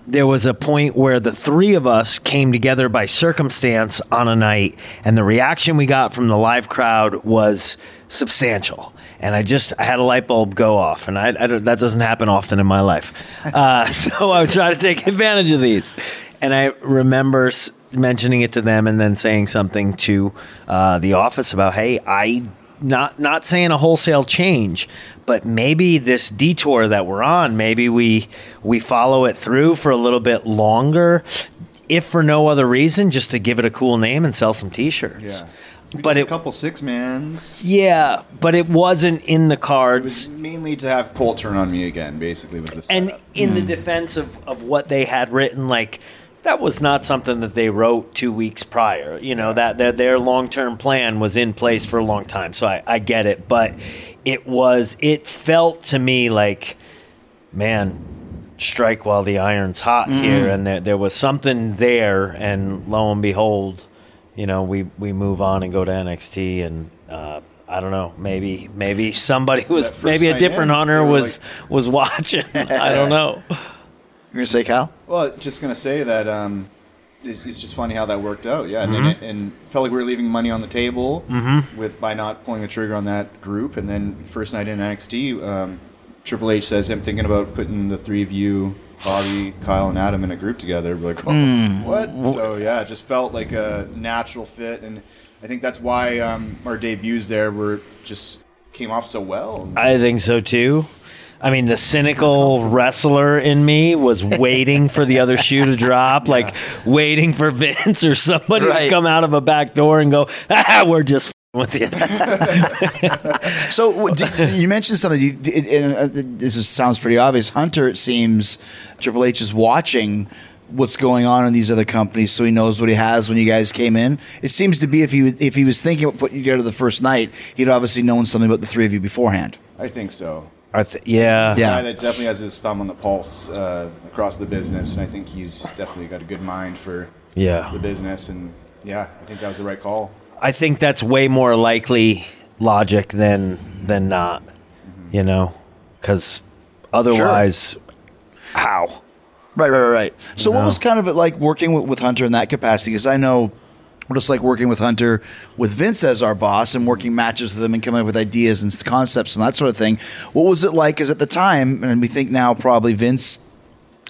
there was a point where the three of us came together by circumstance on a night, and the reaction we got from the live crowd was substantial. And I just I had a light bulb go off, and I, I don't, that doesn't happen often in my life. Uh, so I would try to take advantage of these. And I remember mentioning it to them, and then saying something to uh, the office about, "Hey, I not not saying a wholesale change, but maybe this detour that we're on, maybe we we follow it through for a little bit longer, if for no other reason, just to give it a cool name and sell some T-shirts. Yeah. So But did it- a couple six mans. Yeah, but it wasn't in the It cards. was mainly to have Cole turn on me again. Basically, was the And setup. in the mm. defense of, of what they had written, like that was not something that they wrote two weeks prior. You know that, that their long term plan was in place for a long time. So I, I get it, but it was it felt to me like, man, strike while the iron's hot here, and there there was something there, and lo and behold, you know we we move on and go to NXT and. Uh, I don't know. Maybe maybe somebody was maybe a different in, hunter they were was was watching. I don't know. You're gonna say Kyle? Well, just gonna say that um, it's, it's just funny how that worked out. Yeah, and Mm-hmm. it, and felt like we were leaving money on the table with by not pulling the trigger on that group. And then first night in NXT, um, Triple H says, "I'm thinking about putting the three of you, Bobby, Kyle, and Adam, in a group together." We're like, oh, Hmm. "What?" So yeah, it just felt like a natural fit, and I think that's why um, our debuts there were just came off so well. I think so too. I mean, the cynical wrestler in me was waiting for the other shoe to drop, like waiting for Vince or somebody Right. to come out of a back door and go, ah, "We're just with you." So w- d- you mentioned something. You, and, uh, this is, sounds pretty obvious. Hunter, it seems, Triple H is watching what's going on in these other companies, so he knows what he has when you guys came in. It seems to be if he if he was thinking about putting you together the first night, he'd obviously known something about the three of you beforehand. I think so. I th- yeah, He's a Yeah. guy that definitely has his thumb on the pulse uh, across the business, and I think he's definitely got a good mind for yeah. the business. And yeah, I think that was the right call. I think that's way more likely logic than than not. You know, because Otherwise, how? Right, right, right, right. So, what know? was kind of it like working with, with Hunter in that capacity? Because I know what it's like working with Hunter with Vince as our boss and working matches with him and coming up with ideas and concepts and that sort of thing. What was it like? Because at the time, and we think now probably Vince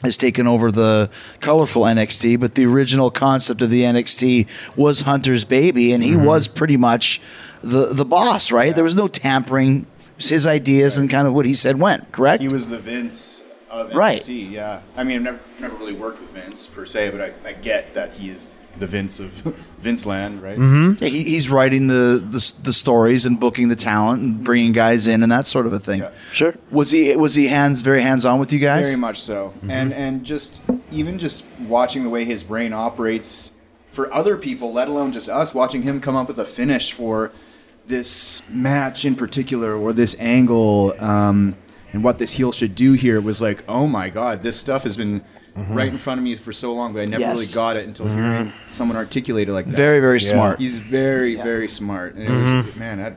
has taken over the colorful NXT, but the original concept of the NXT was Hunter's baby, and he Mm-hmm. was pretty much the the boss, right? There was no tampering. It was his ideas and kind of what he said went, correct? He was the Vince of Right. NXT. Yeah, I mean, I've never never really worked with Vince per se, but I, I get that he is the Vince of Vince Land, right? Yeah, he, he's writing the, the the stories and booking the talent and bringing guys in and that sort of a thing. Yeah. Sure. Was he was he hands very hands on with you guys? Very much so, and and just even just watching the way his brain operates for other people, let alone just us, watching him come up with a finish for this match in particular or this angle, um, and what this heel should do here was like, oh my god, this stuff has been Mm-hmm. right in front of me for so long, but I never Yes. really got it until mm-hmm. hearing someone articulate it like that. Very very smart. He's very, very smart. And it was, mm-hmm. man, I had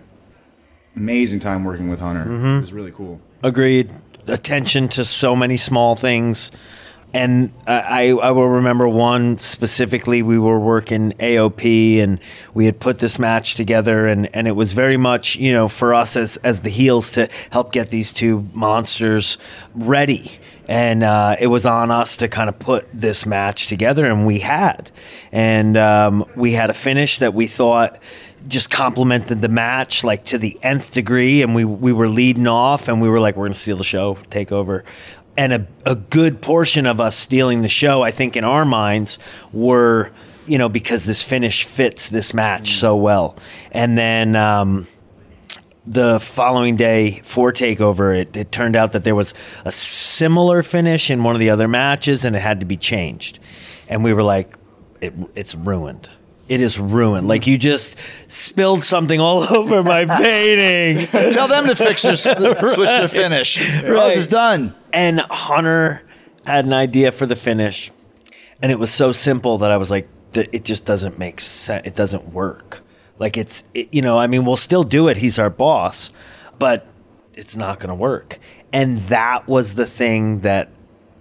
amazing time working with Hunter. It was really cool. Agreed. Attention to so many small things. And I, I will remember one specifically. We were working AOP, and we had put this match together, and, and it was very much, you know, for us as as the heels to help get these two monsters ready. And uh, it was on us to kind of put this match together, and we had, and um, we had a finish that we thought just complemented the match like to the nth degree and we we were leading off and we were like we're going to steal the show take over. And a, a good portion of us stealing the show i think in our minds were you know because this finish fits this match so well. And then um the following day for takeover it, it turned out that there was a similar finish in one of the other matches and it had to be changed. And we were like it, it's ruined. It is ruined. Like you just spilled something all over my painting. Tell them to fix their switch their finish. Rose is done. and hunter had an idea for the finish. And it was so simple that i was like it just doesn't make sense it doesn't work like it's it, you know i mean we'll still do it. He's our boss but it's not going to work. And that was the thing that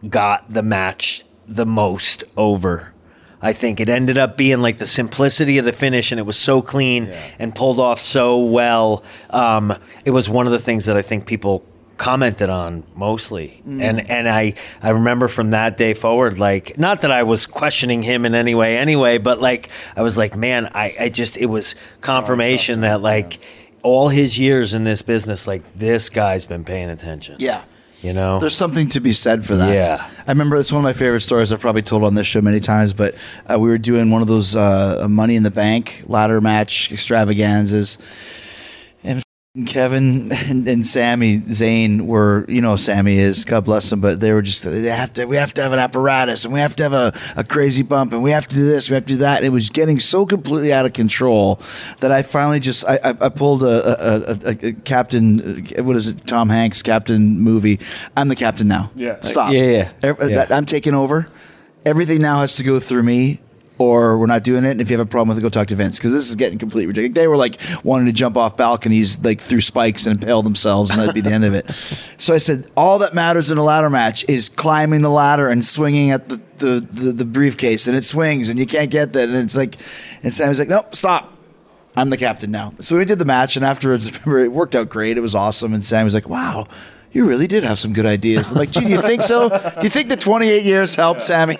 got the match the most over. I think it ended up being like the simplicity of the finish, and it was so clean and pulled off so well. Um, it was one of the things that I think people commented on mostly, and and I I remember from that day forward, like not that I was questioning him in any way, anyway, but like I was like, man, I I just it was confirmation that like all his years in this business, like this guy's been paying attention. Yeah. you know. There's something to be said for that. Yeah. I remember it's one of my favorite stories I've probably told on this show many times, but uh, we were doing one of those uh, Money in the Bank ladder match extravaganzas. And f***ing Kevin and, and Sami Zayn were, you know, Sammy is, God bless him, but they were just, they have to, we have to have an apparatus and we have to have a, a crazy bump and we have to do this, we have to do that. And it was getting so completely out of control that I finally just, I, I, I pulled a, a, a, a, a captain, uh, what is it, Tom Hanks captain movie. I'm the captain now. Yeah. Stop. Yeah, yeah. Yeah. I'm taking over. Everything now has to go through me, or we're not doing it. And if you have a problem with it, go talk to Vince because this is getting completely ridiculous. They were like wanting to jump off balconies like through spikes and impale themselves, and that'd be the end of it. So I said, all that matters in a ladder match is climbing the ladder and swinging at the the, the, the briefcase, and it swings, and you can't get that. And it's like, and Sami's like, nope, stop. I'm the captain now. So we did the match, and afterwards, remember, it worked out great. It was awesome. And Sami was like, wow. You really did have some good ideas. I'm like, gee, do you think so? Do you think the 28 years helped, Sami?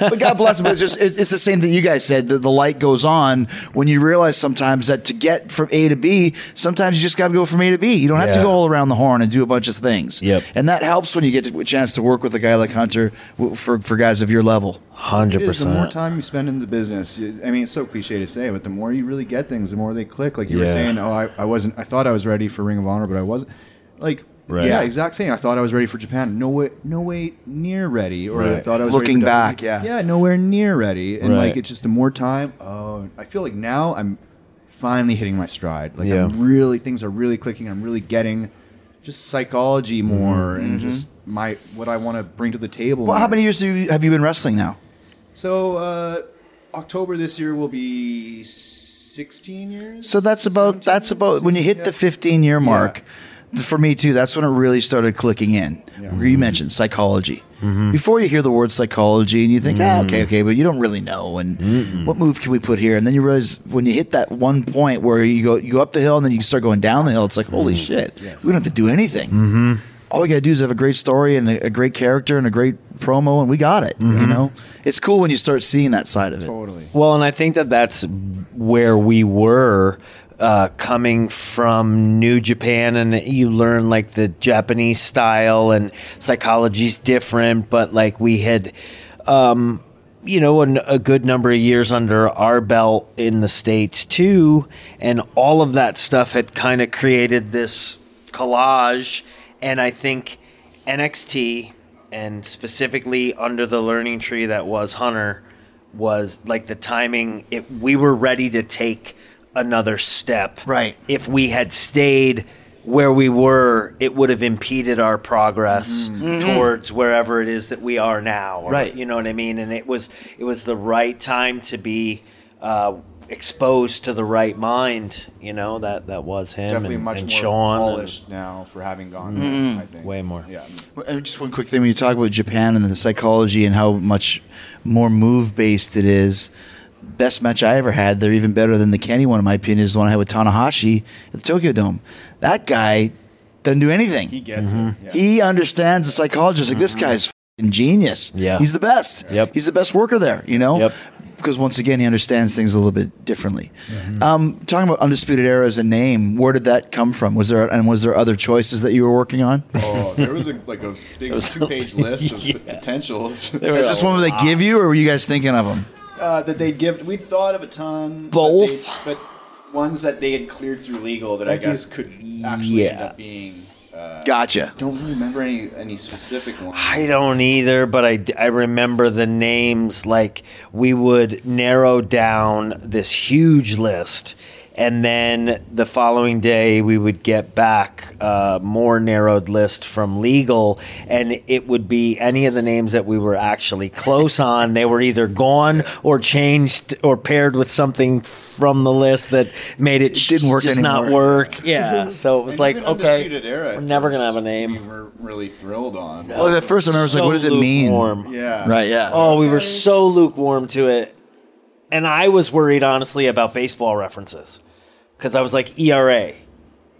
But God bless him. But it's just it's, it's the same thing you guys said. The, the light goes on when you realize sometimes that to get from A to B, sometimes you just got to go from A to B. You don't have to Yeah. go all around the horn and do a bunch of things. Yep. And that helps when you get a chance to work with a guy like Hunter w- for for guys of your level. Hundred It is, the more percent. time you spend in the business, you- I mean, it's so cliche to say, but the more you really get things, the more they click. Like you were Yeah. saying, oh, I, I wasn't, I thought I was ready for Ring of Honor, but I wasn't. Like, Right. yeah, exact same. I thought I was ready for Japan. No way, no way near ready. Or I Right. thought I was Looking ready for back, yeah. yeah, nowhere near ready. And Right. like, it's just the more time. Oh, I feel like now I'm finally hitting my stride. Like Yeah. I'm really, things are really clicking. I'm really getting just psychology more and just my what I want to bring to the table. Well, how many years do you, have you been wrestling now? So uh, October this year will be 16 years. So that's about 17 that's about when you hit Yeah. the 15 year mark. For me too. That's when it really started clicking in. Where you mentioned psychology. Mm-hmm. Before you hear the word psychology and you think, ah, okay, okay, but you don't really know. And what move can we put here? And then you realize when you hit that one point where you go, you go up the hill and then you start going down the hill. It's like, holy Mm-hmm. shit, we don't have to do anything. All we got to do is have a great story and a, a great character and a great promo, and we got it. Mm-hmm. You know, it's cool when you start seeing that side of it. Totally. Well, and I think that that's where we were uh, coming from New Japan, and you learn like the Japanese style and psychology's different, but like we had. Um, you know, an, a good number of years under our belt in the States too. And all of that stuff had kind of created this collage. And I think NXT, and specifically under the learning tree that was Hunter, was like the timing. It, we were ready to take another step. Right. If we had stayed where we were, it would have impeded our progress mm-hmm. Mm-hmm. towards wherever it is that we are now. or- Right. You know what I mean? And it was it was the right time to be uh, exposed to the right mind. You know that that was him Definitely and, much and more Sean. and- polished now for having gone mm-hmm. there, I think. Way more. Yeah. Just one quick thing when you talk about Japan and the psychology and how much more move based it is. Best match I ever had, they're even better than the Kenny one, in my opinion, is the one I had with Tanahashi at the Tokyo Dome. That guy doesn't do anything. He He, gets it. Mm-hmm. Yeah. understands the psychologist. Like, this mm-hmm. guy's fing genius. Yeah. He's the best. Yep. He's the best worker there, you know? Yep. Because once again, he understands things a little bit differently. Mm-hmm. Um, talking about Undisputed Era as a name, where did that come from? Was there and was there other choices that you were working on? Oh, there was a like a big two-page list of Yeah. potentials. Is this one where they give you, or were you guys thinking of them? Uh, that they'd give. We'd thought of a ton. Both. but, they, but ones that they had cleared through legal that I guess could actually end up being. Uh, Gotcha. don't really remember any any specific ones. I don't either, but I, I remember the names. Like we would narrow down this huge list, and then the following day we would get back a more narrowed list from legal, and it would be any of the names that we were actually close on. They were either gone or changed or paired with something from the list that made it, it didn't work just not work. Yeah, so it was And like okay, Undisputed Era we're never gonna have a name. We were really thrilled on. Well, at first I remember, I was like, what does it mean? lukewarm. Yeah. Right, yeah. Oh, we were so lukewarm to it. And I was worried, honestly, about baseball references. Because I was like, ERA,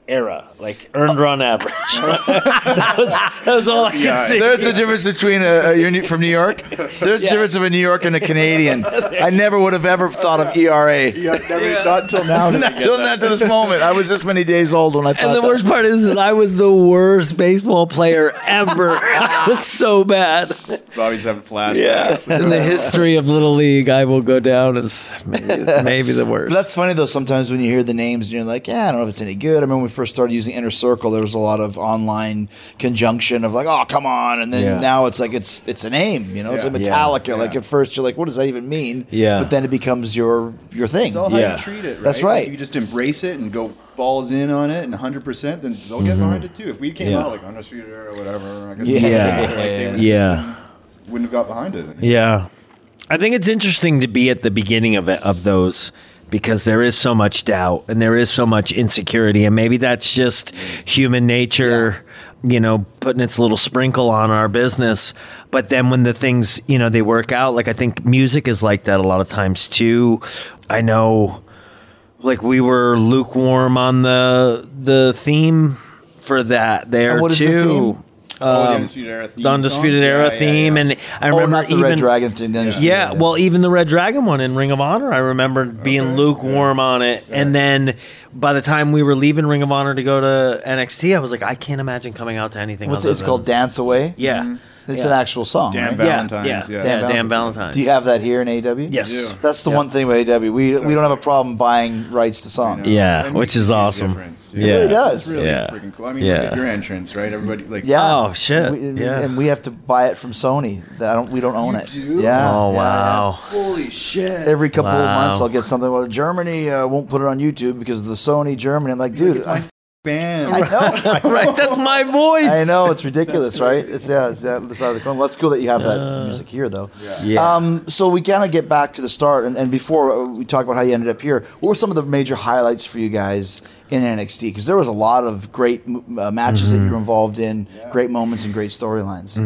era, like earned run average. that, was, that was all I could see. There's the difference between a, a you're from New York. There's the Yeah. difference of a New York and a Canadian. I never would have ever thought of ERA. Yeah, never, Not until now. did we Not get till that. to this moment. I was this many days old when I thought and the that. worst part is, is I was the worst baseball player ever. I was so bad. Bobby's having flashbacks. Yeah. In the history of Little League, I will go down as maybe, maybe the worst. But that's funny though. Sometimes when you hear the names, you're like, "Yeah, I don't know if it's any good." I remember when we first started using Inner Circle, there was a lot of online conjunction of like, "Oh, come on," and then Yeah. now it's like it's it's a name. You know, it's a like Yeah. Metallica. Like at first, you're like, "What does that even mean?" Yeah. But then it becomes your your thing. It's all how Yeah. you treat it. Right? That's right. If you just embrace it and go balls in on it and 100, percent then they'll get mm-hmm. behind it too. If we came Yeah. out like undisputed or whatever, I guess Yeah. like, Yeah. they would- Yeah. wouldn't have got behind it. Yeah. I think it's interesting to be at the beginning of it, of those because there is so much doubt and there is so much insecurity and maybe that's just human nature, you know, putting its little sprinkle on our business. But then when the things, you know, they work out, like I think music is like that a lot of times too. I know like we were lukewarm on the the theme for that there And what is the too. Theme? Oh, the Um, Undisputed Era theme the Undisputed? Era Yeah, yeah, theme, yeah. and I Oh, remember not the even reDRagon thing. Then yeah, well, even the reDRagon one in Ring of Honor, I remember being Okay, lukewarm on it. And then by the time we were leaving Ring of Honor to go to NXT, I was like, I can't imagine coming out to anything. what's other it's called? Dance Away. Yeah, It's Yeah. an actual song. Dan right? Val- yeah, Valentine's, yeah, yeah. yeah, Dan Dan, Valentine. Valentine's. Do you have that here in AEW? Yes. do. That's the Yeah. one thing with AEW. We So we don't have a problem buying rights to songs. Yeah, That which is awesome. Yeah. It really does. It's really Yeah. freaking cool. I mean, Yeah. look at your entrance, right? Everybody like Yeah. Oh, shit. We, Yeah. And we have to buy it from Sony. That I don't. We don't own You it. do? Yeah. Oh, yeah, wow. Holy shit! Every couple of months, I'll get something. Well, Germany uh, won't put it on YouTube because of the Sony Germany. I'm like, dude, it's my I, band. I know. right, that's my voice. I know it's ridiculous, right? It's yeah, it's that the side of the coin. Well, it's cool that you have that music here, though. Yeah. Um, so we kind of get back to the start, and, and before uh, we talk about how you ended up here, what were some of the major highlights for you guys in NXT? Because there was a lot of great uh, matches that you were involved in, great moments and great storylines.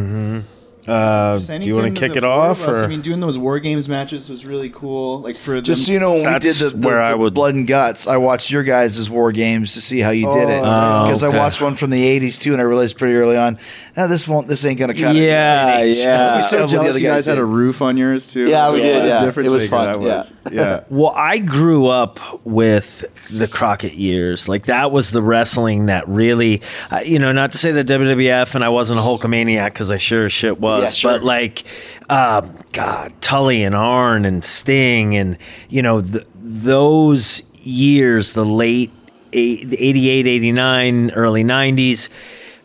Uh, do you want to kick it off? Or? I mean, doing those war games matches was really cool. Like for Just so you know, when we did the, the, where I would- blood and guts, I watched your guys' war games to see how you did it Oh, because okay. I watched one from the '80s too, and I realized pretty early on, "Ah, this won't, this ain't gonna cut Yeah, it. in this day and age." yeah. Let me I'm see so what the jealous other you guys had a roof on yours too. Yeah, we What did, a yeah. It was fun, that was. Yeah. Well, I grew up with the Crockett years. Like that was the wrestling that really, uh, you know, not to say that WWF and I wasn't a Hulkamaniac because I sure as shit was, Yeah, sure. but like, um, God, Tully and Arn and Sting and you know th- those years, the late eight- 88, 89, early 90s.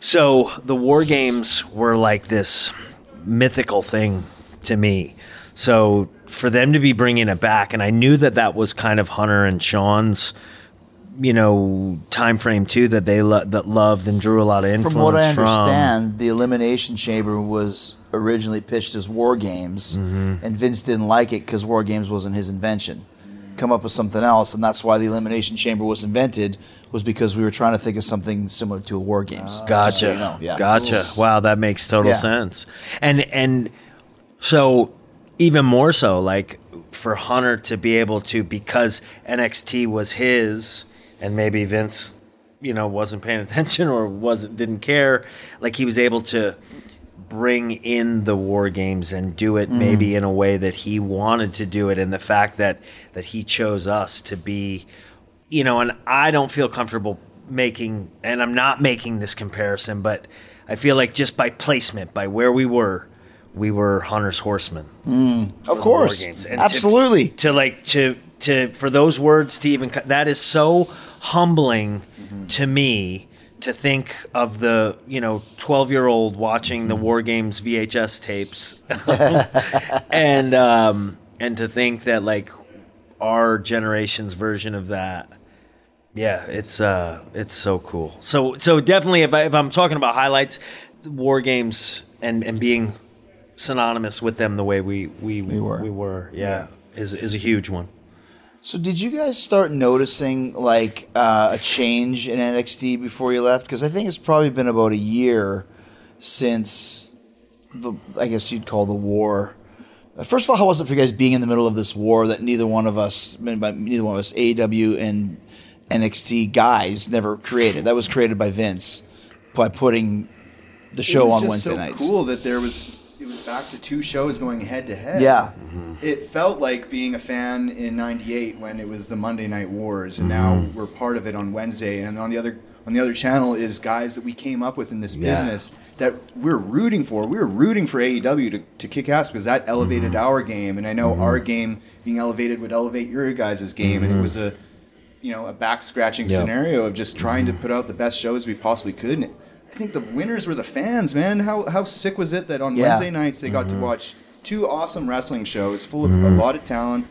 So the war games were like this mythical thing to me. So for them to be bringing it back, and I knew that that was kind of Hunter and Shawn's, you know, time frame too that they lo- that loved and drew a lot of influence From what I understand, the Elimination Chamber was originally pitched as War Games, Mm-hmm. and Vince didn't like it because War Games wasn't his invention. Come up with something else, and that's why the Elimination Chamber was invented. Was because we were trying to think of something similar to a War Games. Just Gotcha. so you know. Yeah. Gotcha. Wow, that makes total Yeah. sense. And and so even more so, like for Hunter to be able to because NXT was his, and maybe Vince, you know, wasn't paying attention or wasn't didn't care. Like he was able to bring in the war games and do it mm. maybe in a way that he wanted to do it and the fact that that he chose us to be you know and I don't feel comfortable making and I'm not making this comparison but I feel like just by placement by where we were we were Hunter's horsemen mm. Of course, War Games. And to- absolutely. to like to to for those words to even that is so humbling to me to think of the you know 12 year old watching the war games vhs tapes. And um and to think that like our generation's version of that yeah it's uh it's so cool. So so definitely if, I, if i'm talking about highlights war games and and being synonymous with them the way we we we were. we were yeah, is is a huge one So, did you guys start noticing like uh, a change in NXT before you left? Because I think it's probably been about a year since the, I guess you'd call the war. First of all, how was it for you guys being in the middle of this war that neither one of us, neither one of us, AEW and NXT guys never created? That was created by Vince by putting the show on Wednesday so nights. Cool that there was back to two shows going head to head. Yeah. It felt like being a fan in '98 when it was the Monday Night Wars, and now Mm-hmm. we're part of it on Wednesday. And on the other on the other channel is guys that we came up with in this Yeah. business that we're rooting for. We were rooting for AEW to, to kick ass because that elevated Mm-hmm. our game, and I know our game being elevated would elevate your guys' game, and it was a you know a back scratching Yeah. scenario of just trying to put out the best shows we possibly could. And I think the winners were the fans, man. How how sick was it that on Yeah. Wednesday nights they got to mm-hmm. watch two awesome wrestling shows full of a lot of talent,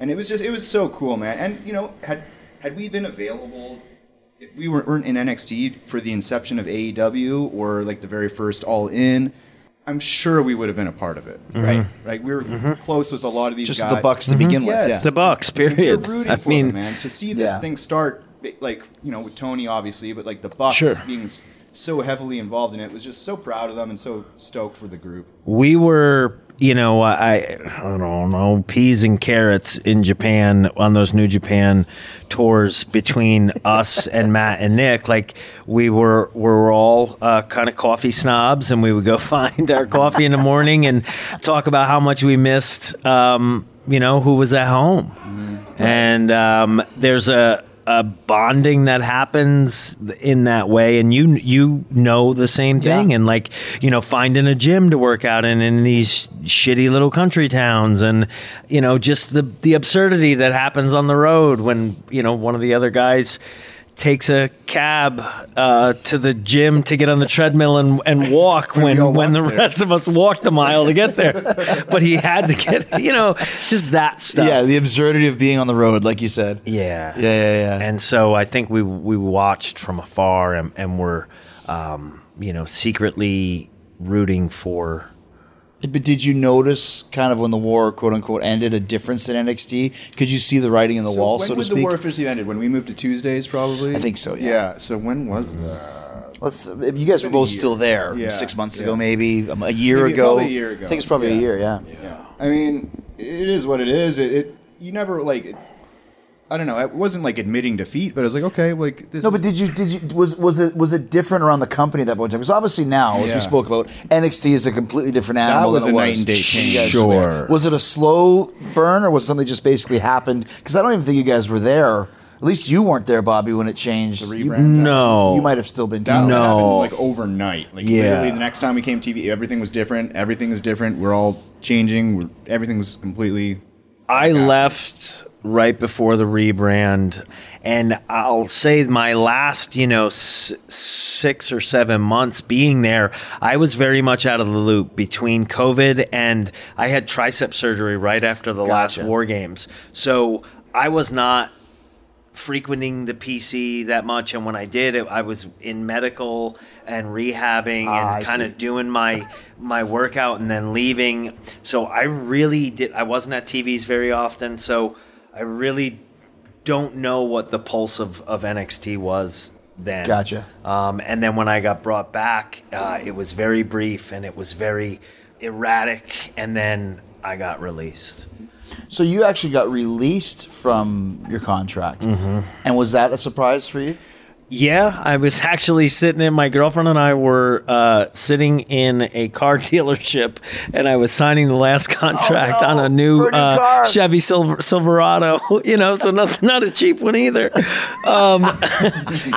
and it was just it was so cool, man. And you know had had we been available. If we weren't weren't in NXT for the inception of AEW or like the very first All In, I'm sure we would have been a part of it. Mm-hmm. Right? Like we were mm-hmm. close with a lot of these Just guys. the Bucks to begin with. Yes. Yeah. the bucks We're period rooting i for mean them, man. To see this Yeah. thing start, like you know, with Tony obviously, but like the Bucks Sure. being s- so heavily involved in it was just so proud of them and so stoked for the group. we were you know i i don't know peas and carrots in japan on those new japan tours between us and matt and nick. Like we were we were all uh, kind of coffee snobs and we would go find our coffee in the morning and talk about how much we missed um, you know who was at home. And um, there's a a bonding that happens in that way and you you know the same thing Yeah. and like you know finding a gym to work out in in these shitty little country towns and you know just the the absurdity that happens on the road when you know one of the other guys takes a cab uh, to the gym to get on the treadmill and, and walk when when the there. rest of us walked a mile to get there. but he had to get, you know, just that stuff. Yeah, the absurdity of being on the road, like you said. yeah, Yeah, yeah, yeah. And so I think we we watched from afar and, and were, um, you know, secretly rooting for. But did you notice, kind of when the war, quote unquote, ended, a difference in NXT? Could you see the writing in the wall, when so to speak? the war officially ended? When we moved to Tuesdays, probably. I think so, yeah. Yeah. So when was that? Let's. You guys were both still there Yeah, six months yeah. ago, maybe um, a year Maybe- ago. probably a year ago. I think it's probably a year. Yeah. Yeah. I mean, it is what it is. It, it you never like. It, I don't know. It wasn't like admitting defeat, but I was like, okay, like this. No, is- but did you did you was was it was it different around the company at that point? Because obviously now, as Yeah. we spoke about, NXT is a completely different animal that was than it a night was. and day change. you guys were there. Sure. Was it a slow burn, or was something just basically happened? Because I don't even think you guys were there. At least you weren't there, Bobby, when it changed. The You. No, you might have still been. That. No. happened like overnight. Like Yeah. literally, the next time we came TV, everything was different. Everything is different. We're all changing. We're, everything's completely. I Gotcha. left right before the rebrand, and I'll say my last, you know, s- six or seven months being there, I was very much out of the loop between COVID and I had tricep surgery right after the last War Games, so I was not frequenting the PC that much, and when I did, it, I was in medical and rehabbing Ah, and kind of doing my my workout and then leaving. So I really did. I wasn't at TVs very often, so I really don't know what the pulse of, of NXT was then. Gotcha. Um, and then when I got brought back, uh, it was very brief and it was very erratic, and then I got released. So you actually got released from your contract, Mm-hmm. and was that a surprise for you? Yeah, I was actually sitting in. My girlfriend and I were uh, sitting in a car dealership, and I was signing the last contract Oh, no, on a new, new uh. Chevy Silver, Silverado. You know, so not not a cheap one either. Um,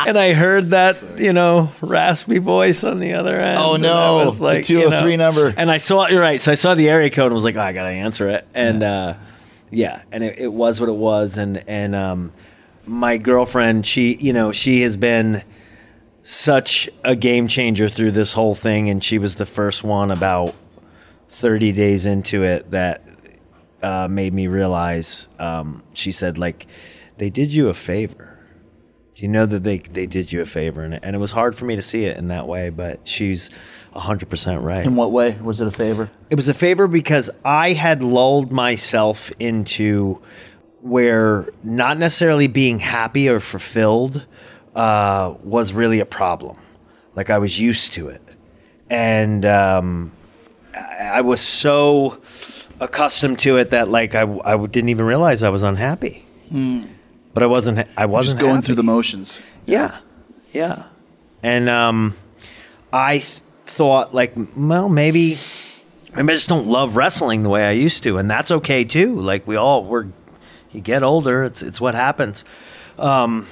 and I heard that you know raspy voice on the other end. Oh, no, was like, you know, 203 number. And I saw you're right. So I saw the area code and was like, oh, I gotta answer it. And uh, yeah, and it, it was what it was. And and um, my girlfriend, she you know she has been such a game changer through this whole thing, and she was the first one about 30 days into it that uh, made me realize. Um, she said, like, they did you a favor. Do you know that they they did you a favor, and, and it was hard for me to see it in that way, but she's 100% right. In what way was it a favor? It was a favor because I had lulled myself into where not necessarily being happy or fulfilled uh, was really a problem. Like I was used to it. And um, I, was so accustomed to it that like I, I didn't even realize I was unhappy. But I wasn't. I wasn't Hmm. Just going happy. through the motions. Yeah, yeah. And um, I th- thought like, well, maybe, maybe I just don't love wrestling the way I used to, and that's okay too. Like we all we're, you get older, it's it's what happens. Um,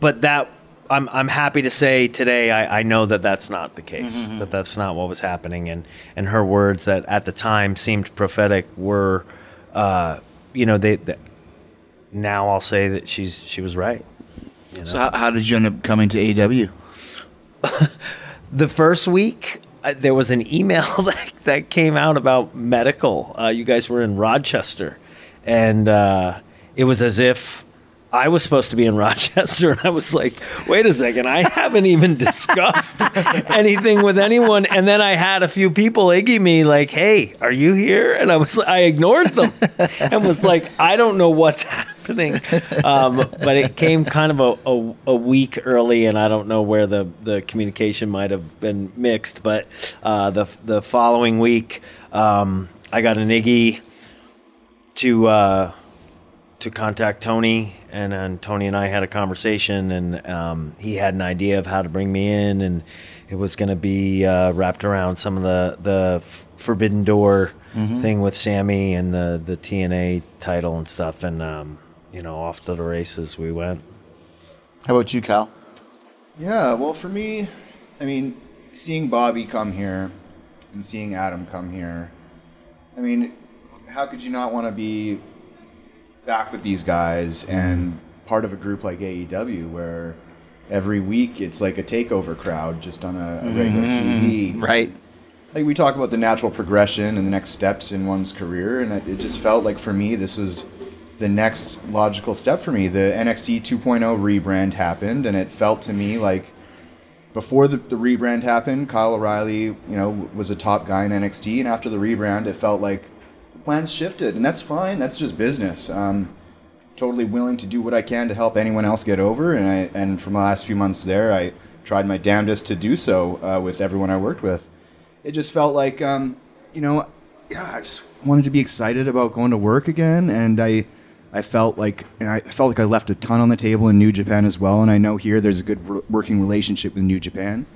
but that I'm I'm happy to say today I, I know that that's not the case. That that's not what was happening, and and her words that at the time seemed prophetic were, uh, you know, they. they now I'll say that she's she was right. So how, how did you end up coming to AEW? the first week uh, there was an email that, that came out about medical uh, you guys were in rochester and uh, it was as if i was supposed to be in rochester and i was like wait a second i haven't even discussed anything with anyone. And then i had a few people iggy me like hey are you here? And i was i ignored them and was like i don't know what's happening. Um, but it came kind of a, a, a week early and i don't know where the, the communication might have been mixed but uh, the, the following week um, i got an iggy to uh, to contact Tony, and then Tony and I had a conversation, and um, he had an idea of how to bring me in, and it was going to be uh, wrapped around some of the the Forbidden Door thing with Sammy and the the TNT title and stuff, and um, you know, off to the races we went. How about you, Cal? Yeah, well, for me, I mean, seeing Bobby come here and seeing Adam come here, I mean, how could you not want to be back with these guys and part of a group like AEW where every week it's like a takeover crowd just on a, a mm-hmm. regular TV. Right. Like we talk about the natural progression and the next steps in one's career, and it, it just felt like for me this was the next logical step for me. The NXT 2.0 rebrand happened, and it felt to me like before the, the rebrand happened, Kyle O'Reilly, you know, was a top guy in NXT, and after the rebrand, it felt like plans shifted, and that's fine. That's just business. Um, totally willing to do what I can to help anyone else get over, and I and from the last few months there, I tried my damnedest to do so uh, with everyone I worked with. It just felt like, um, you know, yeah, I just wanted to be excited about going to work again, and I. I felt like and I felt like I left a ton on the table in New Japan as well, and I know here there's a good working relationship with New Japan,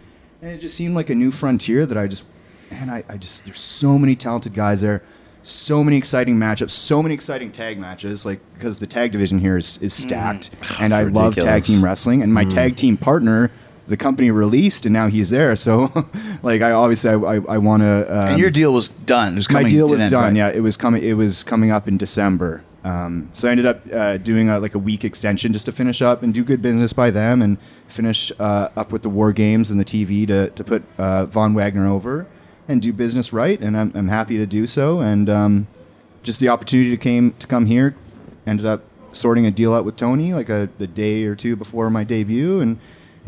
and it just seemed like a new frontier that I just man I, I just there's so many talented guys there, so many exciting matchups, so many exciting tag matches, like because the tag division here is, is stacked, and I love tag team wrestling, and my tag team partner. The company released, and now he's there. So, like, I obviously I, I, I want to. Um, And your deal was done. Was my deal was end, done. right? Yeah, it was coming. It was coming up in December. Um, so I ended up uh, doing a, like a week extension just to finish up and do good business by them and finish uh, up with the war games and the TV to to put uh, Von Wagner over and do business right. And I'm, I'm happy to do so. And um, just the opportunity to came to come here, ended up sorting a deal out with Tony like a, a day or two before my debut and.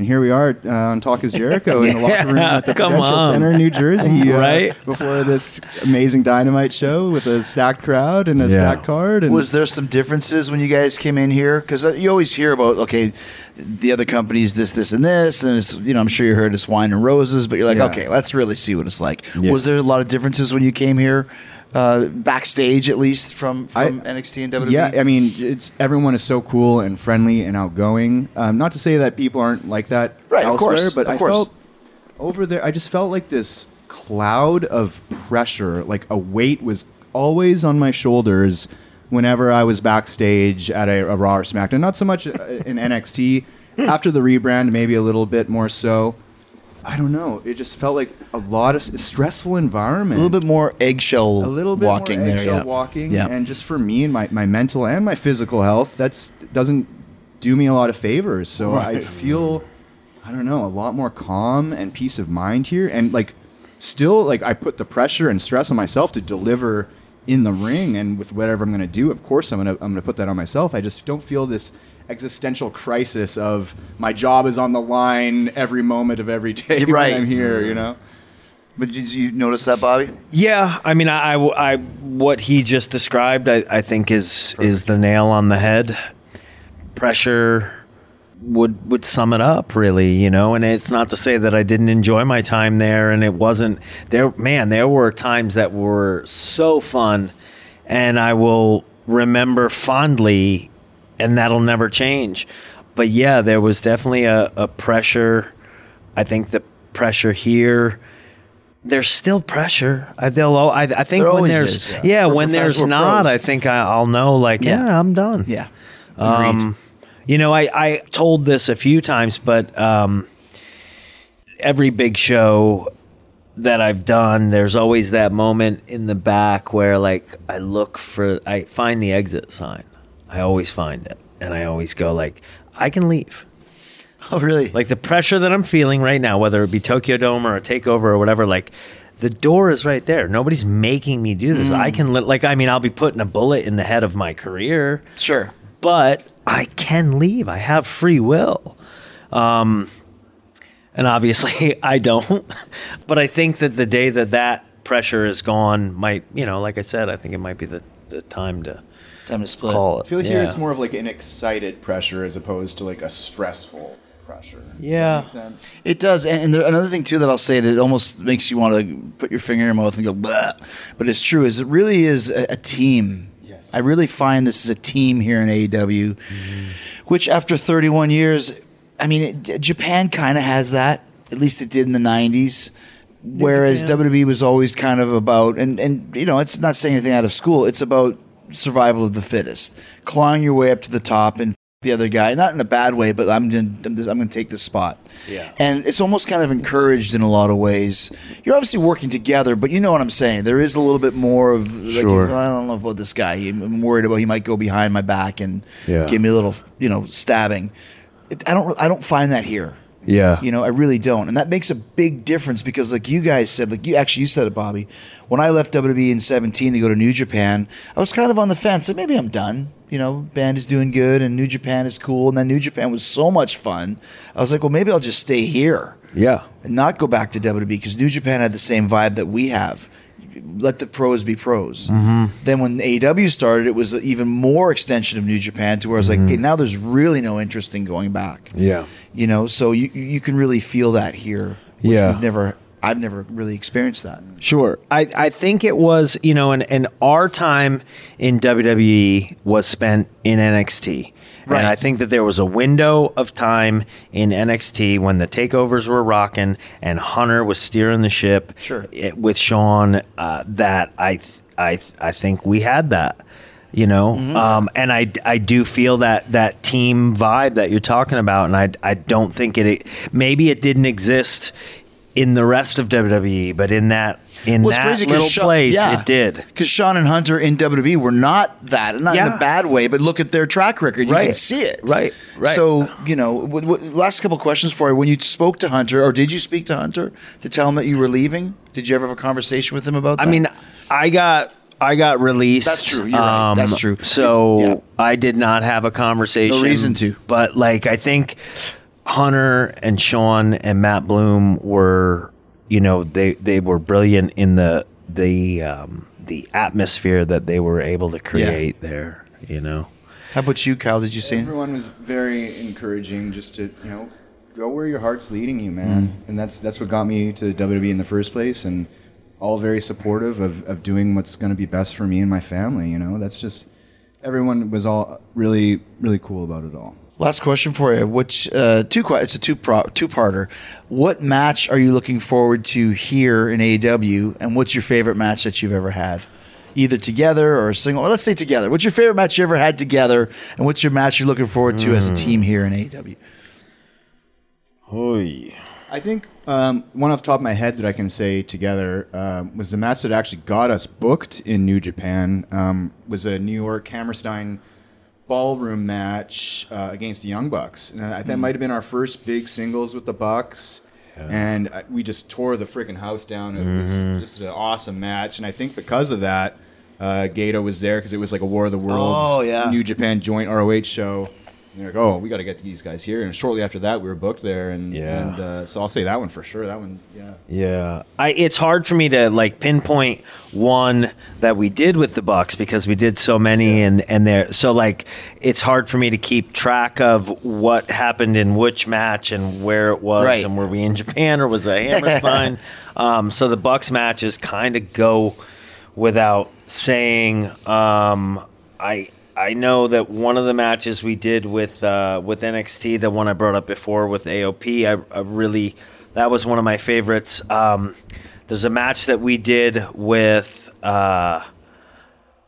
And here we are uh, on Talk is Jericho in the locker room at the Come Prudential on. Center in New Jersey. uh, Right. before this amazing dynamite show with a stacked crowd and a Yeah. stacked card. And Was there some differences when you guys came in here? Because you always hear about okay, the other companies this, this, and this, and it's you know I'm sure you heard it's wine and roses, but you're like Yeah. okay, let's really see what it's like. Yeah. Was there a lot of differences when you came here, uh, backstage at least from from I- NXT and WWE? yeah, I mean, it's everyone is so cool and friendly and outgoing. Um, not to say that people aren't like that Right, of course, but of I course. felt over there. I just felt like this cloud of pressure, like a weight was always on my shoulders whenever I was backstage at a, a Raw or SmackDown. Not so much uh, in NXT. After the rebrand, maybe a little bit more so. I don't know. It just felt like a lot of s- stressful environment a little bit more eggshell a little bit walking more there. eggshell Yeah. walking, Yeah. and just for me and my, my mental and my physical health, that's doesn't do me a lot of favors. So I feel, I don't know, a lot more calm and peace of mind here, and like still like I put the pressure and stress on myself to deliver in the ring and with whatever I'm going to do. Of course, I'm gonna I'm gonna put that on myself. I just don't feel this existential crisis of my job is on the line every moment of every day when Right. I'm here. You mm. know. But did you notice that, Bobby? Yeah, I mean, I, I, I- what he just described, I, I think is is the nail on the head. Pressure would would sum it up, really, you know. And it's not to say that I didn't enjoy my time there, and it wasn't there. Man, there were times that were so fun, and I will remember fondly, and that'll never change. But yeah, there was definitely a, a pressure. I think the pressure here there's still pressure. I, they'll. I, I think There when there's is, yeah. yeah, when there's not, pros. I think I, I'll know. Like Yeah. yeah, I'm done. Yeah. Um, you know, I, I told this a few times, but um, every big show that I've done, there's always that moment in the back where, like, I look for, I find the exit sign. I always find it, and I always go like, I can leave. Oh, really? Like the pressure that I'm feeling right now, whether it be Tokyo Dome or a takeover or whatever, like the door is right there. Nobody's making me do this. Mm. I can, li- like, I mean, I'll be putting a bullet in the head of my career sure. but I can leave. I have free will. Um, and obviously I don't. but I think that the day that that pressure is gone might, you know, like I said, I think it might be the, the time to Time to split. call it. I feel here Yeah. it's more of like an excited pressure as opposed to like a stressful pressure. Does Yeah. that make sense? It does, and, and there, another thing too that I'll say that it almost makes you want to put your finger in your mouth and go, Bleh. but it's true. Is it really is a, a team? Yes. I really find this is a team here in AEW, mm-hmm. which after 31 years, I mean, it, Japan kind of has that. At least it did in the 90s. Whereas Japan. WWE was always kind of about, and, and you know, it's not saying anything out of school. It's about survival of the fittest, clawing your way up to the top and the other guy, not in a bad way, but I'm gonna, I'm, just, I'm gonna take this spot. Yeah. And it's almost kind of encouraged in a lot of ways. You're obviously working together, but you know what I'm saying. There is a little bit more of like, Sure. I don't know about this guy. I'm worried about he might go behind my back and Yeah. give me a little, you know, stabbing. It, I don't I don't find that here. Yeah. You know, I really don't. And that makes a big difference because, like you guys said, like you actually you said it, Bobby. When I left WWE in 17 to go to New Japan, I was kind of on the fence. Like, maybe I'm done. You know, band is doing good and New Japan is cool. And then New Japan was so much fun. I was like, well, maybe I'll just stay here Yeah. and not go back to WWE because New Japan had the same vibe that we have. Let the pros be pros. Mm-hmm. Then when AEW started, it was an even more extension of New Japan to where I was like, mm-hmm. okay, now there's really no interest in going back Yeah. you know so you you can really feel that here which Yeah. we've never i've never really experienced that Sure. I, I think it was, you know, and, and our time in WWE was spent in NXT. Right. And I think that there was a window of time in NXT when the takeovers were rocking and Hunter was steering the ship Sure. it- with Shawn uh, that I, th- I, th- I think we had that. You know, Mm-hmm. um, and I, I do feel that that team vibe that you're talking about, and I, I don't think it maybe it didn't exist in the rest of WWE, but in that in Well, that little place, yeah. it did. because Shawn and Hunter in WWE were not that, not in Yeah. a bad way, but look at their track record. You can see it. Right. Right. So, you know, w- w- last couple questions for you. When you spoke to Hunter, or did you speak to Hunter to tell him that you were leaving? Did you ever have a conversation with him about that? I mean, I got I got released. That's true. You're right. Um, That's true. So Yeah. I did not have a conversation. No reason to. But like, I think Hunter and Shawn and Matt Bloom were, you know, they they were brilliant in the the um, the atmosphere that they were able to create there. You know. how about you, Kyle? Did you see? Everyone was very encouraging just to, you know, go where your heart's leading you, man. And that's that's what got me to WWE in the first place and all very supportive of, of doing what's going to be best for me and my family, you know. That's just everyone was all really really cool about it all. Last question for you. Which uh, two? It's a two pro, two parter. What match are you looking forward to here in AEW, and what's your favorite match that you've ever had, either together or a single? Well, let's say together. What's your favorite match you ever had together, and what's your match you're looking forward to as a team here in AEW? Oy. I think um, one off the top of my head that I can say together um, was the match that actually got us booked in New Japan. Um, was a New York Hammerstein ballroom match uh, against the Young Bucks, and I think that might have been our first big singles with the Bucks. And uh, we just tore the freaking house down. It was just an awesome match, and I think because of that, uh, Gedo was there because it was like a War of the Worlds Oh, yeah. New Japan joint ROH show. And they're like, oh, we got to get these guys here. And shortly after that, we were booked there. And, Yeah. and uh, so I'll say that one for sure. That one, yeah. Yeah, I, it's hard for me to like pinpoint one that we did with the Bucks because we did so many, and and there. So like, it's hard for me to keep track of what happened in which match and where it was, Right. and were we in Japan or was it Hammerstein? um, so the Bucks matches kind of go without saying. Um, I. I know that one of the matches we did with uh, with NXT, the one I brought up before with AOP, I, I really that was one of my favorites. Um, there's a match that we did with uh,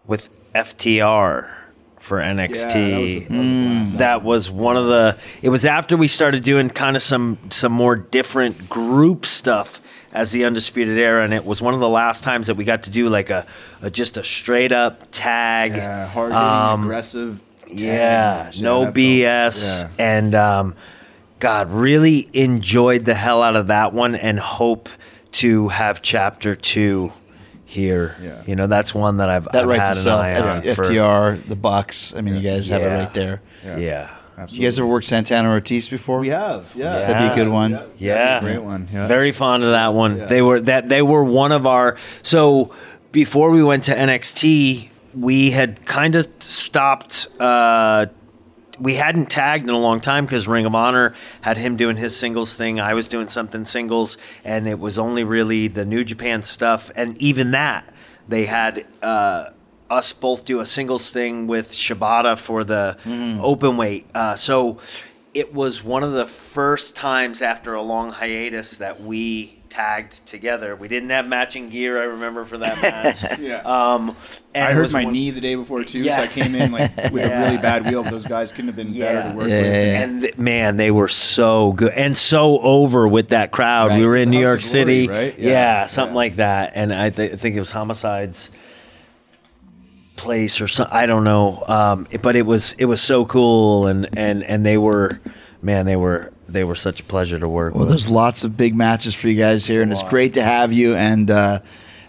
with FTR for NXT. Mm. that was one of the. It was after we started doing kind of some some more different group stuff as the Undisputed Era, and it was one of the last times that we got to do like a, a just a straight up tag. Yeah, hard Um, aggressive. tag yeah, match. no that felt- BS. yeah. And um, God, really enjoyed the hell out of that one and hope to have chapter two here. Yeah. You know, that's one that I've, That I've writes had an itself. eye on F- for- FTR, the Bucks. I mean, you guys have it right there. Yeah. Yeah. You guys ever worked Santana Ortiz before? We have, yeah. Yeah. That'd be a good one. that'd be Yeah. a great one. Yeah. Very fond of that one. Yeah. They were that they were one of our so before we went to NXT, we had kind of stopped uh we hadn't tagged in a long time because Ring of Honor had him doing his singles thing. I was doing something singles, and it was only really the New Japan stuff. And even that, they had uh, us both do a singles thing with Shibata for the open weight. Uh, so it was one of the first times after a long hiatus that we tagged together. We didn't have matching gear. I remember for that match. Yeah. Um, and I hurt my one- knee the day before too, so I came in like with Yeah. a really bad wheel. Those guys couldn't have been better to work Yeah, with. yeah, yeah. And th- man, they were so good and so over with that crowd. Right. We were in New York of Glory, City, right? Yeah, Yeah. something Yeah. like that. And I, th- I think it was Homicide's place or something. I don't know, um, it- but it was it was so cool, and and and they were, man, they were they were such a pleasure to work Well, with. there's lots of big matches for you guys here, and it's lot. great to have you. And uh,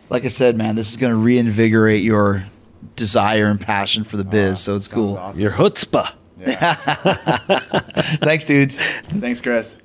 like I said, man, this is going to reinvigorate your desire and passion for the biz. so it's cool. awesome. Your chutzpah. Yeah. Thanks, dudes. Thanks, Chris.